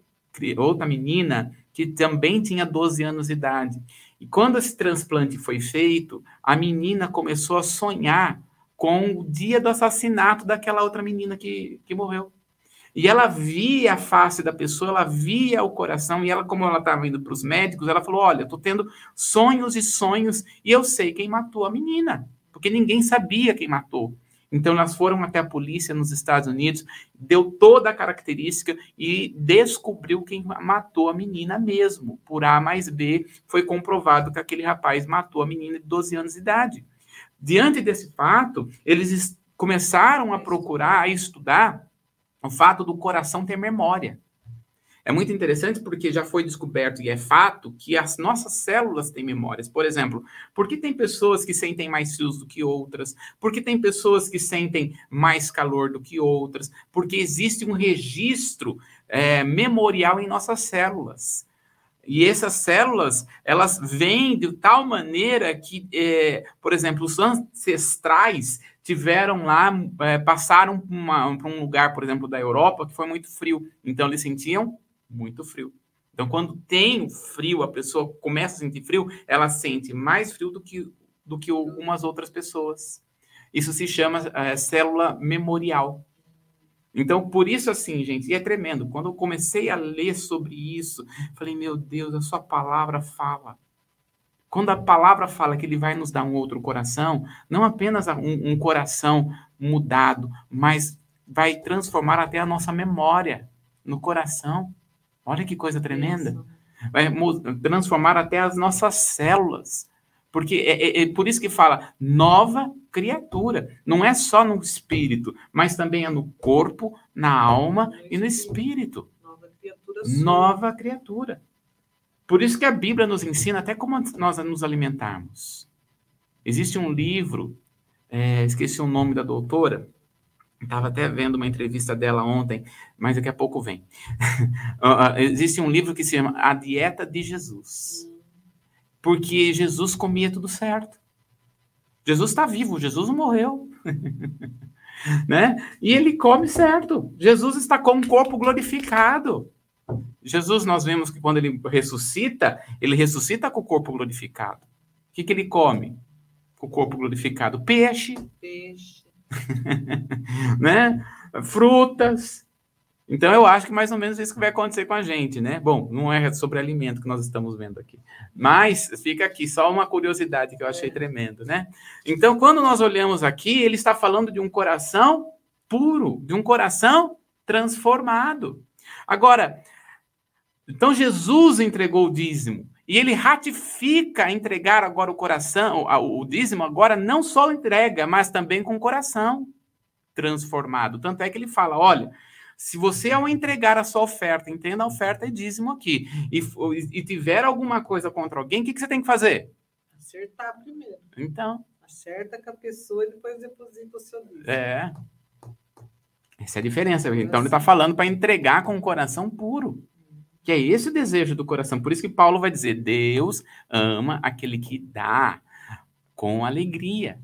outra menina que também tinha 12 anos de idade. E quando esse transplante foi feito, a menina começou a sonhar com o dia do assassinato daquela outra menina que, que morreu. E ela via a face da pessoa, ela via o coração, e ela, como ela estava indo para os médicos, ela falou: Olha, estou tendo sonhos e sonhos, e eu sei quem matou a menina, porque ninguém sabia quem matou. Então, elas foram até a polícia nos Estados Unidos, deu toda a característica e descobriu quem matou a menina mesmo. Por A mais B, foi comprovado que aquele rapaz matou a menina de 12 anos de idade. Diante desse fato, eles começaram a procurar, a estudar o fato do coração ter memória. É muito interessante porque já foi descoberto e é fato que as nossas células têm memórias. Por exemplo, por que tem pessoas que sentem mais frios do que outras? Por que tem pessoas que sentem mais calor do que outras? Porque existe um registro é, memorial em nossas células. E essas células, elas vêm de tal maneira que, é, por exemplo, os ancestrais tiveram lá, é, passaram para um lugar, por exemplo, da Europa, que foi muito frio. Então, eles sentiam muito frio. Então, quando tem frio, a pessoa começa a sentir frio, ela sente mais frio do que, do que algumas outras pessoas. Isso se chama é, célula memorial. Então, por isso, assim, gente, e é tremendo. Quando eu comecei a ler sobre isso, falei, meu Deus, a sua palavra fala. Quando a palavra fala que ele vai nos dar um outro coração, não apenas um, um coração mudado, mas vai transformar até a nossa memória no coração. Olha que coisa tremenda. Vai transformar até as nossas células. Porque é, é, é, por isso que fala nova criatura. Não é só no espírito, mas também é no corpo, na alma e no espírito. Nova criatura. Nova criatura. Por isso que a Bíblia nos ensina até como nós nos alimentarmos. Existe um livro, é, esqueci o nome da doutora, estava até vendo uma entrevista dela ontem, mas daqui a pouco vem. Existe um livro que se chama A Dieta de Jesus. Porque Jesus comia tudo certo. Jesus está vivo, Jesus não morreu. né? E ele come certo. Jesus está com o corpo glorificado. Jesus, nós vemos que quando ele ressuscita, ele ressuscita com o corpo glorificado. O que, que ele come com o corpo glorificado? Peixe. Peixe. né? Frutas. Então, eu acho que mais ou menos isso que vai acontecer com a gente, né? Bom, não é sobre alimento que nós estamos vendo aqui. Mas fica aqui só uma curiosidade que eu achei é. tremendo, né? Então, quando nós olhamos aqui, ele está falando de um coração puro, de um coração transformado. Agora, então Jesus entregou o dízimo. E ele ratifica entregar agora o coração, o dízimo agora não só entrega, mas também com o coração transformado. Tanto é que ele fala: olha, Se você, ao entregar a sua oferta, entenda a oferta é dízimo aqui, e, e tiver alguma coisa contra alguém, o que, que você tem que fazer? Acertar primeiro. Então. Acerta com a pessoa e depois deposita o seu dízimo. É. Essa é a diferença. Então, ele está falando para entregar com o coração puro. Que é esse o desejo do coração. Por isso que Paulo vai dizer: Deus ama aquele que dá com alegria.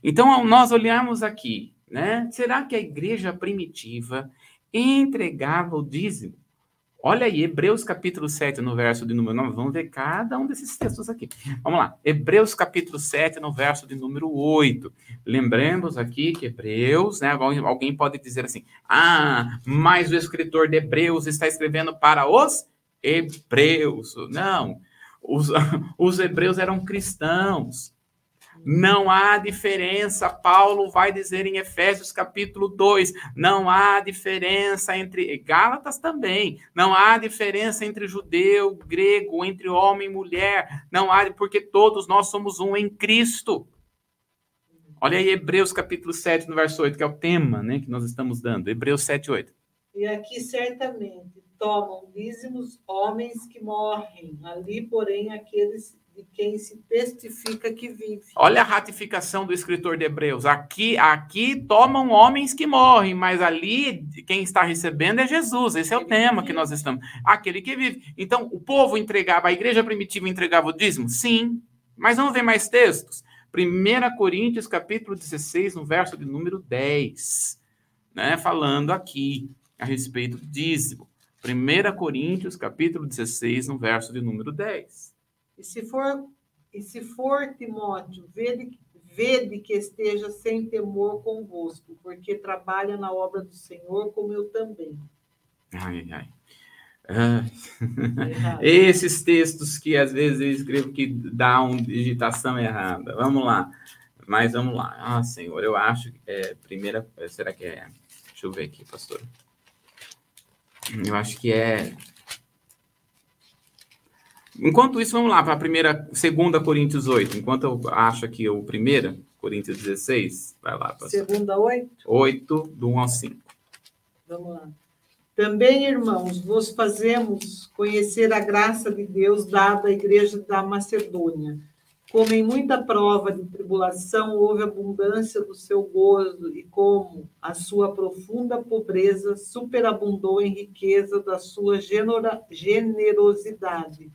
Então, nós olhamos aqui, né? Será que a igreja primitiva entregava o dízimo? Olha aí, Hebreus capítulo 7, no verso de número 9. Vamos ver cada um desses textos aqui. Vamos lá. Hebreus capítulo 7, no verso de número 8. Lembremos aqui que Hebreus, né? Alguém pode dizer assim: ah, mas o escritor de Hebreus está escrevendo para os hebreus. Não. Os, os hebreus eram cristãos. Não há diferença, Paulo vai dizer em Efésios capítulo 2, não há diferença entre Gálatas também, não há diferença entre judeu, grego, entre homem e mulher, não há, porque todos nós somos um em Cristo. Olha aí Hebreus capítulo 7, no verso 8, que é o tema, né, que nós estamos dando. Hebreus 7, 8. E aqui certamente tomam dízimos homens que morrem, ali, porém, aqueles de quem se testifica que vive. Olha a ratificação do escritor de Hebreus. Aqui, aqui tomam homens que morrem, mas ali quem está recebendo é Jesus. Esse é o tema que nós estamos. Aquele que vive. Então, o povo entregava, a igreja primitiva entregava o dízimo? Sim. Mas vamos ver mais textos. 1 Coríntios, capítulo 16, no verso de número 10, né? Falando aqui a respeito do dízimo. 1 Coríntios, capítulo 16, no verso de número 10. E se for, e se for Timóteo, vede, vede que esteja sem temor convosco, porque trabalha na obra do Senhor, como eu também. Ai, ai. Ah, esses textos que às vezes eu escrevo que dá uma digitação errada. Vamos lá. Mas vamos lá. Ah, Senhor, eu acho que é primeira. Será que é. Deixa eu ver aqui, pastor. Eu acho que é Enquanto isso, vamos lá para a primeira, segunda Coríntios 8. Enquanto eu acho aqui o primeira, Coríntios 16, vai lá. Pastor. Segunda 8? 8, do 1 ao 5. Vamos lá. Também, irmãos, vos fazemos conhecer a graça de Deus dada à igreja da Macedônia. Como em muita prova de tribulação houve abundância do seu gozo, e como a sua profunda pobreza superabundou em riqueza da sua generosidade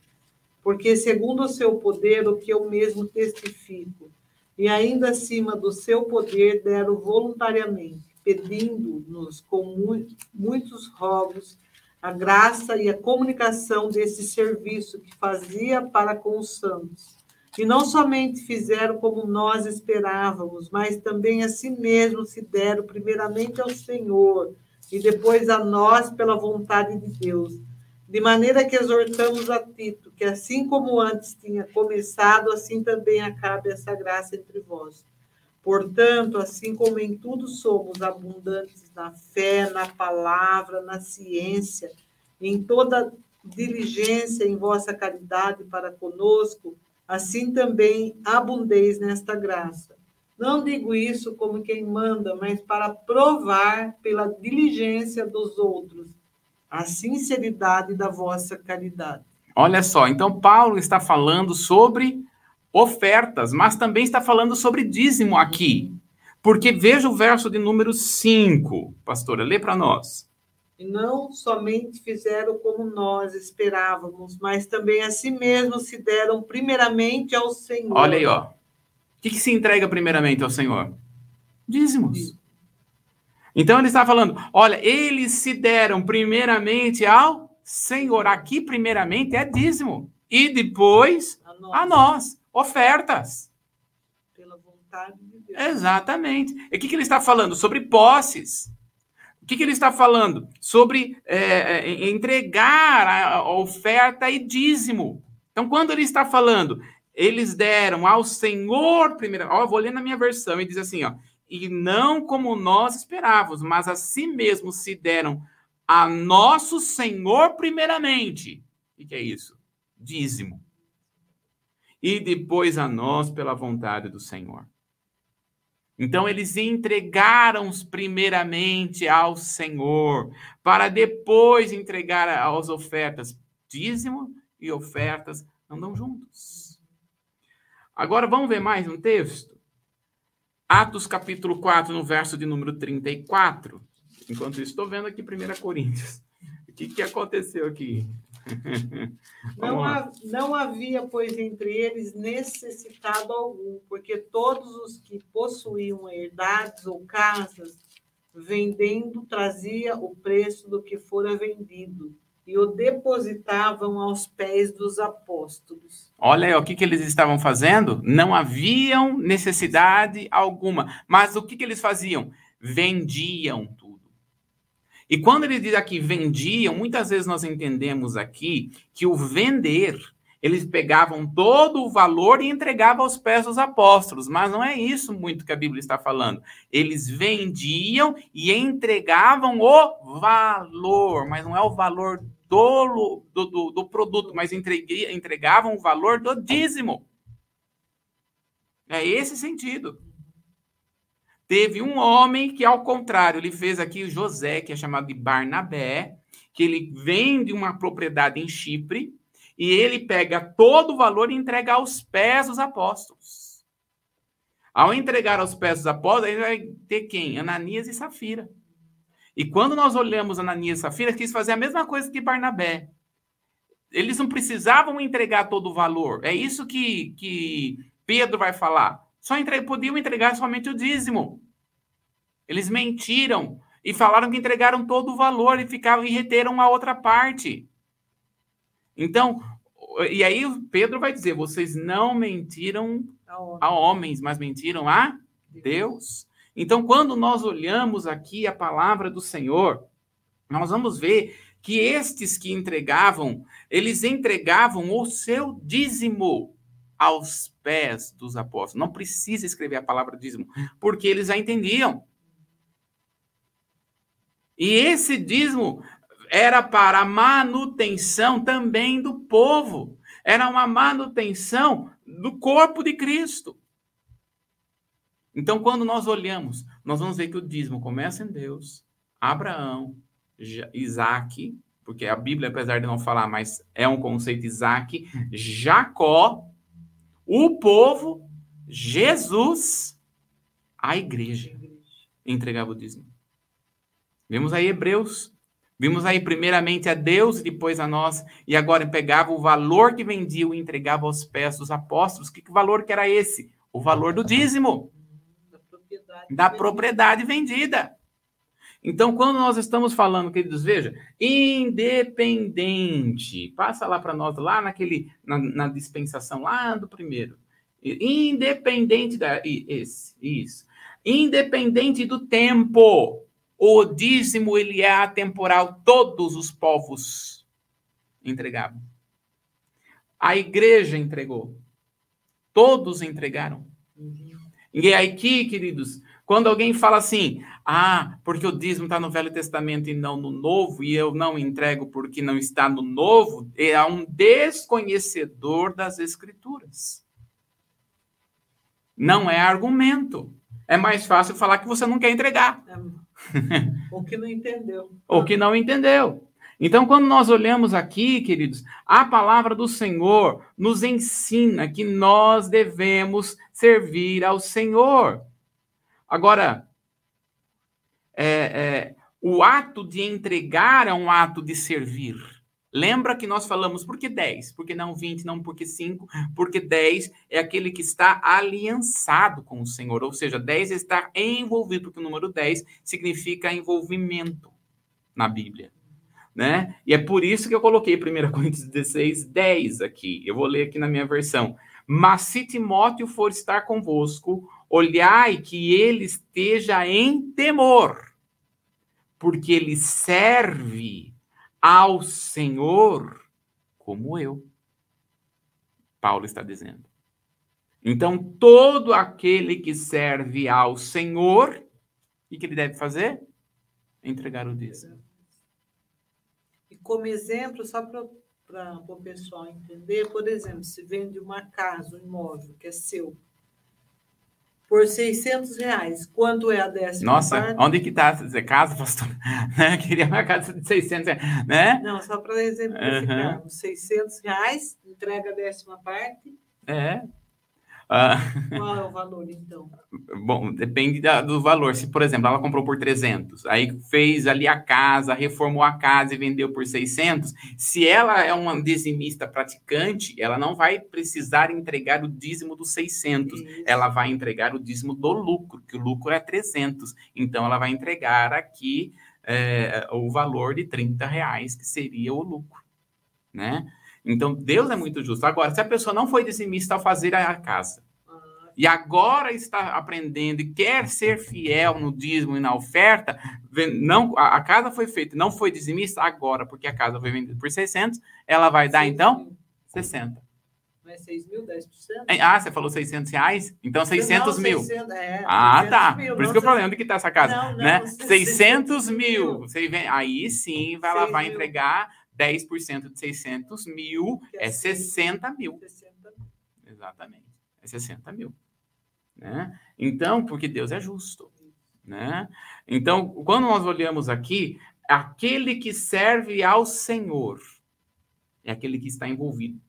porque segundo o seu poder, o que eu mesmo testifico, e ainda acima do seu poder deram voluntariamente, pedindo-nos com muitos rogos a graça e a comunicação desse serviço que fazia para com os santos. E não somente fizeram como nós esperávamos, mas também a si mesmos se deram primeiramente ao Senhor e depois a nós pela vontade de Deus de maneira que exortamos a Tito, que assim como antes tinha começado, assim também acabe essa graça entre vós. Portanto, assim como em tudo somos abundantes na fé, na palavra, na ciência, em toda diligência em vossa caridade para conosco, assim também abundeis nesta graça. Não digo isso como quem manda, mas para provar pela diligência dos outros a sinceridade da vossa caridade. Olha só, então Paulo está falando sobre ofertas, mas também está falando sobre dízimo aqui. Porque veja o verso de número 5, pastora, lê para nós. E não somente fizeram como nós esperávamos, mas também a si mesmos se deram primeiramente ao Senhor. Olha aí, ó. O que, que se entrega primeiramente ao Senhor? Dízimos. Dízimos. Então ele está falando: olha, eles se deram primeiramente ao Senhor. Aqui, primeiramente, é dízimo. E depois a nós, a nós ofertas. Pela vontade de Deus. Exatamente. E o que, que ele está falando? Sobre posses. O que, que ele está falando? Sobre é, é entregar a oferta e dízimo. Então, quando ele está falando, eles deram ao Senhor primeiro. Ó, vou ler na minha versão e diz assim: ó, e não como nós esperávamos, mas a si mesmos se deram a nosso Senhor primeiramente. O que é isso? Dízimo. E depois a nós pela vontade do Senhor. Então eles entregaram primeiramente ao Senhor, para depois entregar as ofertas. Dízimo e ofertas andam juntos. Agora vamos ver mais um texto? Atos capítulo 4, no verso de número 34. Enquanto isso, estou vendo aqui 1 Coríntios. O que, que aconteceu aqui? Não, ha, não havia, pois, entre eles necessitado algum, porque todos os que possuíam herdades ou casas, vendendo, trazia o preço do que fora vendido e o depositavam aos pés dos apóstolos. Olha aí, o que, que eles estavam fazendo? Não haviam necessidade alguma. Mas o que, que eles faziam? Vendiam e quando ele diz aqui vendiam, muitas vezes nós entendemos aqui que o vender, eles pegavam todo o valor e entregavam aos pés dos apóstolos, mas não é isso muito que a Bíblia está falando. Eles vendiam e entregavam o valor, mas não é o valor do, do, do, produto, mas entregavam o valor do dízimo. É esse sentido. Teve um homem que, ao contrário, ele fez aqui o José, que é chamado de Barnabé, que ele vende uma propriedade em Chipre e ele pega todo o valor e entrega aos pés dos apóstolos. Ao entregar aos pés dos apóstolos, ele vai ter quem? Ananias e Safira. E quando nós olhamos Ananias e Safira, quis fazer a mesma coisa que Barnabé. Eles não precisavam entregar todo o valor. É isso que, que Pedro vai falar. Só entre... podiam entregar somente o dízimo. Eles mentiram e falaram que entregaram todo o valor e ficavam e reteram a outra parte. Então, e aí Pedro vai dizer: vocês não mentiram a homens, mas mentiram a Deus. Então, quando nós olhamos aqui a palavra do Senhor, nós vamos ver que estes que entregavam, eles entregavam o seu dízimo aos pés dos apóstolos. Não precisa escrever a palavra dízimo, porque eles já entendiam. E esse dízimo era para a manutenção também do povo. Era uma manutenção do corpo de Cristo. Então, quando nós olhamos, nós vamos ver que o dízimo começa em Deus, Abraão, Isaac, porque a Bíblia, apesar de não falar, mas é um conceito Isaac, Jacó o povo, Jesus, a igreja entregava o dízimo. Vimos aí Hebreus, vimos aí primeiramente a Deus e depois a nós, e agora pegava o valor que vendia e entregava aos pés dos apóstolos. Que, que valor que era esse? O valor do dízimo. Da propriedade, da propriedade vendida. Então, quando nós estamos falando, queridos, veja, independente, passa lá para nós, lá naquele, na, na, dispensação lá do primeiro, independente da, esse, isso, independente do tempo, o dízimo ele é atemporal, todos os povos entregavam. A igreja entregou, todos entregaram. E aqui, queridos, quando alguém fala assim, ah, porque o dízimo está no Velho Testamento e não no Novo, e eu não entrego porque não está no Novo, é um desconhecedor das Escrituras. Não é argumento. É mais fácil falar que você não quer entregar. É. Ou que não entendeu. Ou que não entendeu. Então, quando nós olhamos aqui, queridos, a palavra do Senhor nos ensina que nós devemos servir ao Senhor. Agora, é, é, o ato de entregar é um ato de servir. Lembra que nós falamos por que 10? Por que não 20? Não porque 5? Porque 10 é aquele que está aliançado com o Senhor. Ou seja, 10 está envolvido, porque o número 10 significa envolvimento na Bíblia. Né? E é por isso que eu coloquei 1 Coríntios 16, 10 aqui. Eu vou ler aqui na minha versão. Mas se Timóteo for estar convosco, Olhai que ele esteja em temor, porque ele serve ao Senhor como eu. Paulo está dizendo. Então, todo aquele que serve ao Senhor, o que ele deve fazer? Entregar o dízimo. Como exemplo, só para o pessoal entender, por exemplo, se vende uma casa, um imóvel que é seu, por 600 reais. Quanto é a décima Nossa, parte? onde que está essa casa, pastor? Né? Queria uma casa de 600 reais, né? Não, só para exemplificarmos. 600 reais, entrega a décima parte. É. Ah, Qual é o valor, então? bom, depende da- do valor. Se, por exemplo, ela comprou por 300, aí fez ali a casa, reformou a casa e vendeu por 600, se ela é uma dizimista praticante, ela não vai precisar entregar o dízimo dos 600. Isso. ela vai entregar o dízimo do lucro, que o lucro é 300. Então, ela vai entregar aqui é, o valor de 30 reais, que seria o lucro, né? Então, Deus é muito justo. Agora, se a pessoa não foi dizimista ao fazer a casa, Ah, e agora está aprendendo e quer ser fiel no dízimo e na oferta, não, a, casa foi feita, não foi dizimista agora, porque a casa foi vendida por 600, ela vai dar, então, mil. 60. Não é 6 mil, 10%? Ah, você falou 600 reais? Então, 600 Não, mil. 600, é, Ah, 600 tá. mil, Por isso que eu falei, onde que tá essa casa? Não, não, né? 600 600 mil. mil. Você vem, aí sim, vai, ela Seis vai mil. entregar 10% de 600 mil, é é seis. 60 mil. 60 mil. Exatamente. É 60 mil. Né? Então, porque Deus é justo. Né? Então, quando nós olhamos aqui, aquele que serve ao Senhor é aquele que está envolvido.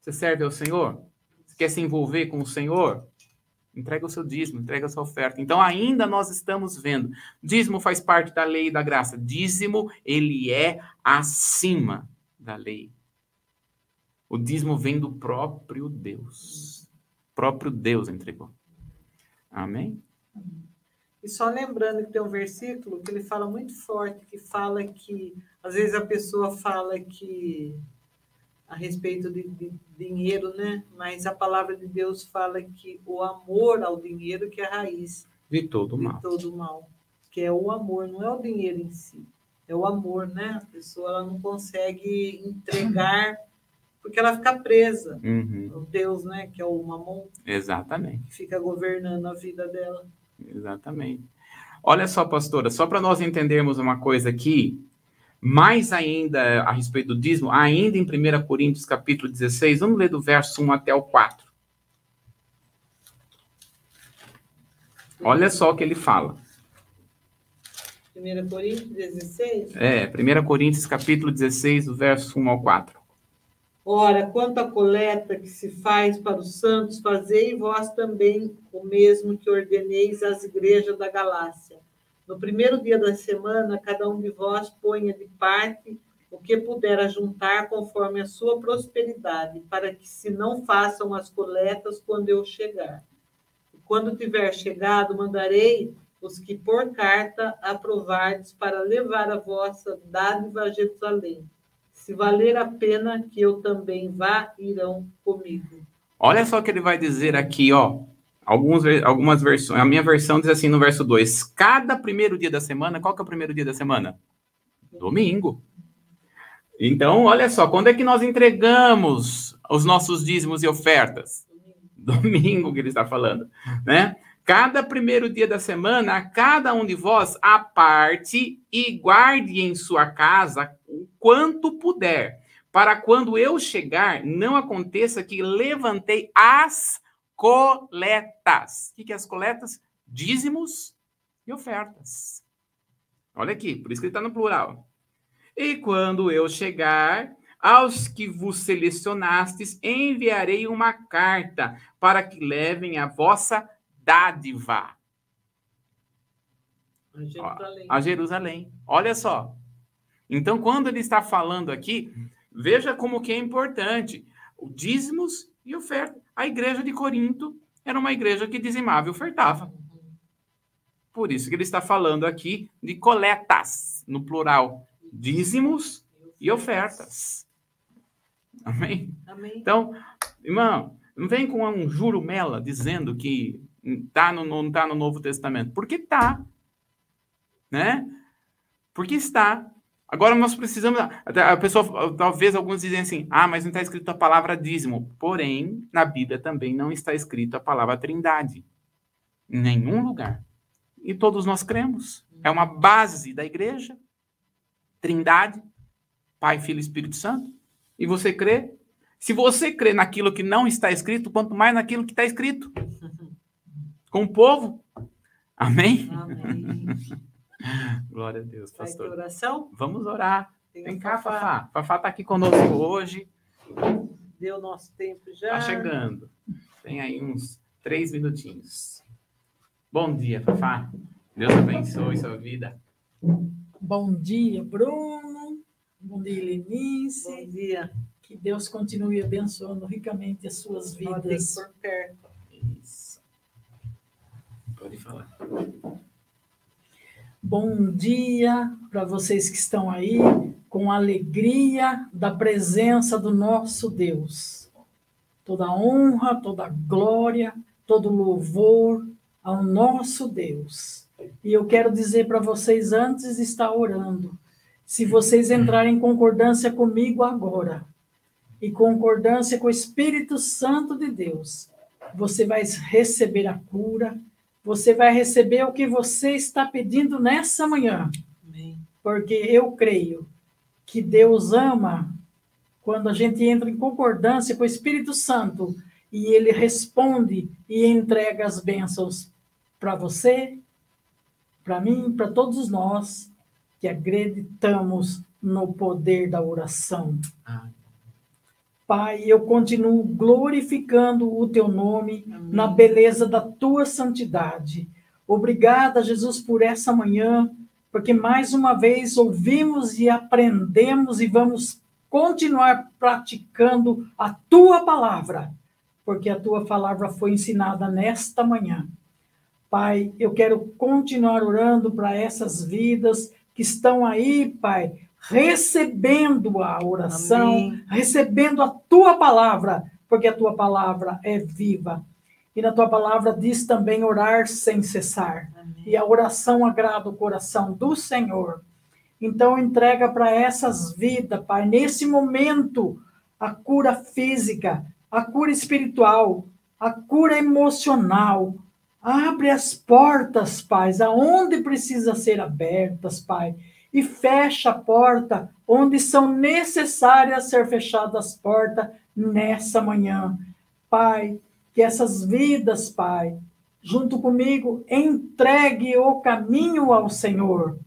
Você serve ao Senhor? Você quer se envolver com o Senhor? Entrega o seu dízimo, entrega a sua oferta. Então, ainda nós estamos vendo. Dízimo faz parte da lei da graça. Dízimo, ele é acima da lei. O dízimo vem do próprio Deus. O próprio Deus entregou. Amém? E só lembrando que tem um versículo que ele fala muito forte, que fala que, às vezes a pessoa fala que, a respeito de, de dinheiro, né? Mas a palavra de Deus fala que o amor ao dinheiro que é a raiz De todo de mal. todo mal. Que é o amor, não é o dinheiro em si. É o amor, né? A pessoa ela não consegue entregar, porque ela fica presa. Uhum, O Deus, né? Que é o mamon, Exatamente. que fica governando a vida dela. Exatamente. Olha só, pastora, só para nós entendermos uma coisa aqui, mais ainda a respeito do dízimo, ainda em 1 Coríntios capítulo 16, vamos ler do verso 1 até o 4. Olha só o que ele fala. 1 Coríntios 16. É, 1 Coríntios capítulo 16, do verso 1 ao 4. Ora, quanto à coleta que se faz para os santos, fazei vós também o mesmo que ordeneis às igrejas da Galácia. No primeiro dia da semana, cada um de vós ponha de parte o que puder ajuntar conforme a sua prosperidade, para que se não façam as coletas quando eu chegar. E quando tiver chegado, mandarei os que por carta aprovardes para levar a vossa dádiva a Jerusalém. Se valer a pena que eu também vá, irão comigo. Olha só o que ele vai dizer aqui, ó. Alguns, algumas versões. A minha versão diz assim no verso 2: Cada primeiro dia da semana, qual que é o primeiro dia da semana? Domingo. Então, olha só, quando é que nós entregamos os nossos dízimos e ofertas? Domingo que ele está falando, né? Cada primeiro dia da semana, cada um de vós aparte e guarde em sua casa o quanto puder, para quando eu chegar, não aconteça que levantei as coletas. O que, que é as coletas? Dízimos e ofertas. Olha aqui, por isso que ele está no plural. E quando eu chegar, aos que vos selecionastes, enviarei uma carta para que levem a vossa dádiva A Jerusalém. a Jerusalém. Olha só. Então, quando ele está falando aqui, veja como que é importante. O dízimos e oferta. A igreja de Corinto era uma igreja que dizimava e ofertava. Por isso que ele está falando aqui de coletas, no plural. Dízimos e ofertas. Amém? Amém. Então, irmão, não vem com um jurumela dizendo que tá no, não está no Novo Testamento. Porque está. Né? Porque está. Agora nós precisamos. A pessoa, talvez alguns dizem assim: ah, mas não está escrito a palavra dízimo. Porém, na Bíblia também não está escrito a palavra trindade. Em nenhum lugar. E todos nós cremos. É uma base da igreja. Trindade, Pai, Filho e Espírito Santo. E você crê? Se você crê naquilo que não está escrito, quanto mais naquilo que está escrito. com o povo. Amém? Amém. Glória a Deus, pastor. oração? Vamos orar. Tem Vem cá, Fafá. Fafá. Fafá está aqui conosco hoje. Deu nosso tempo já. Está chegando. Tem aí uns três minutinhos. Bom dia, Fafá. Deus abençoe sua vida. Bom dia, Bruno. Bom dia, Bom Lenice. dia. Que Deus continue abençoando ricamente as suas vidas. por perto. Isso. Pode falar. Bom dia para vocês que estão aí com alegria da presença do nosso Deus. Toda honra, toda glória, todo louvor ao nosso Deus. E eu quero dizer para vocês antes de estar orando, se vocês entrarem em concordância comigo agora e concordância com o Espírito Santo de Deus, você vai receber a cura, você vai receber o que você está pedindo nessa manhã, Amém. porque eu creio que Deus ama quando a gente entra em concordância com o Espírito Santo e ele responde e entrega as bênçãos para você, para mim, para todos nós que acreditamos no poder da oração. Ah, Pai, eu continuo glorificando o teu nome Amém. na beleza da tua santidade. Obrigada, Jesus, por essa manhã, porque mais uma vez ouvimos e aprendemos e vamos continuar praticando a tua palavra, porque a tua palavra foi ensinada nesta manhã. Pai, eu quero continuar orando para essas vidas que estão aí, Pai, recebendo a oração, Amém. recebendo a tua palavra, porque a tua palavra é viva. E na tua palavra diz também orar sem cessar. Amém. E a oração agrada o coração do Senhor. Então entrega para essas vidas, Pai, nesse momento, a cura física, a cura espiritual, a cura emocional. Abre as portas, Pai, aonde precisa ser abertas, Pai, e fecha a porta onde são necessárias ser fechadas as portas nessa manhã. Pai, que essas vidas, Pai, junto comigo, entregue o caminho ao Senhor.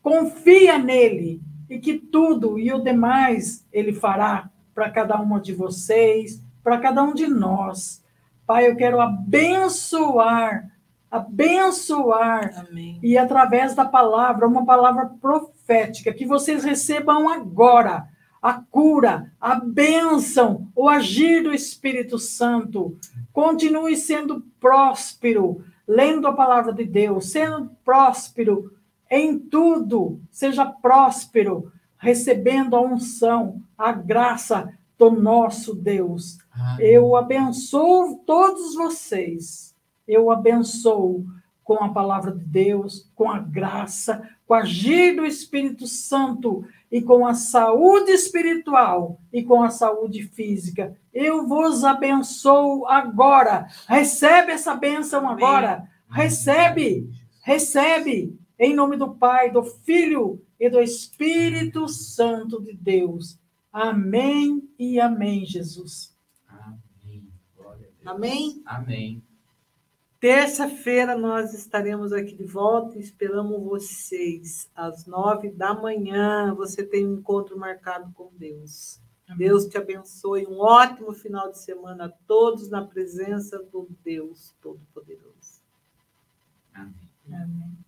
Confia nele e que tudo e o demais ele fará para cada uma de vocês, para cada um de nós. Pai, eu quero abençoar, abençoar Amém. e através da palavra, uma palavra profética, que vocês recebam agora a cura, a bênção, o agir do Espírito Santo. Continue sendo próspero, lendo a palavra de Deus, sendo próspero em tudo, seja próspero, recebendo a unção, a graça do nosso Deus. Eu abençoo todos vocês. Eu abençoo com a palavra de Deus, com a graça, com o agir do Espírito Santo e com a saúde espiritual e com a saúde física. Eu vos abençoo agora. Recebe essa bênção agora. Recebe, recebe, em nome do Pai, do Filho e do Espírito Santo de Deus. Amém e amém, Jesus. Amém. Glória a Deus. Amém? Amém. Terça-feira nós estaremos aqui de volta e esperamos vocês às nove da manhã. Você tem um encontro marcado com Deus. Amém. Deus te abençoe. Um ótimo final de semana a todos na presença do Deus Todo-Poderoso. Amém. Amém.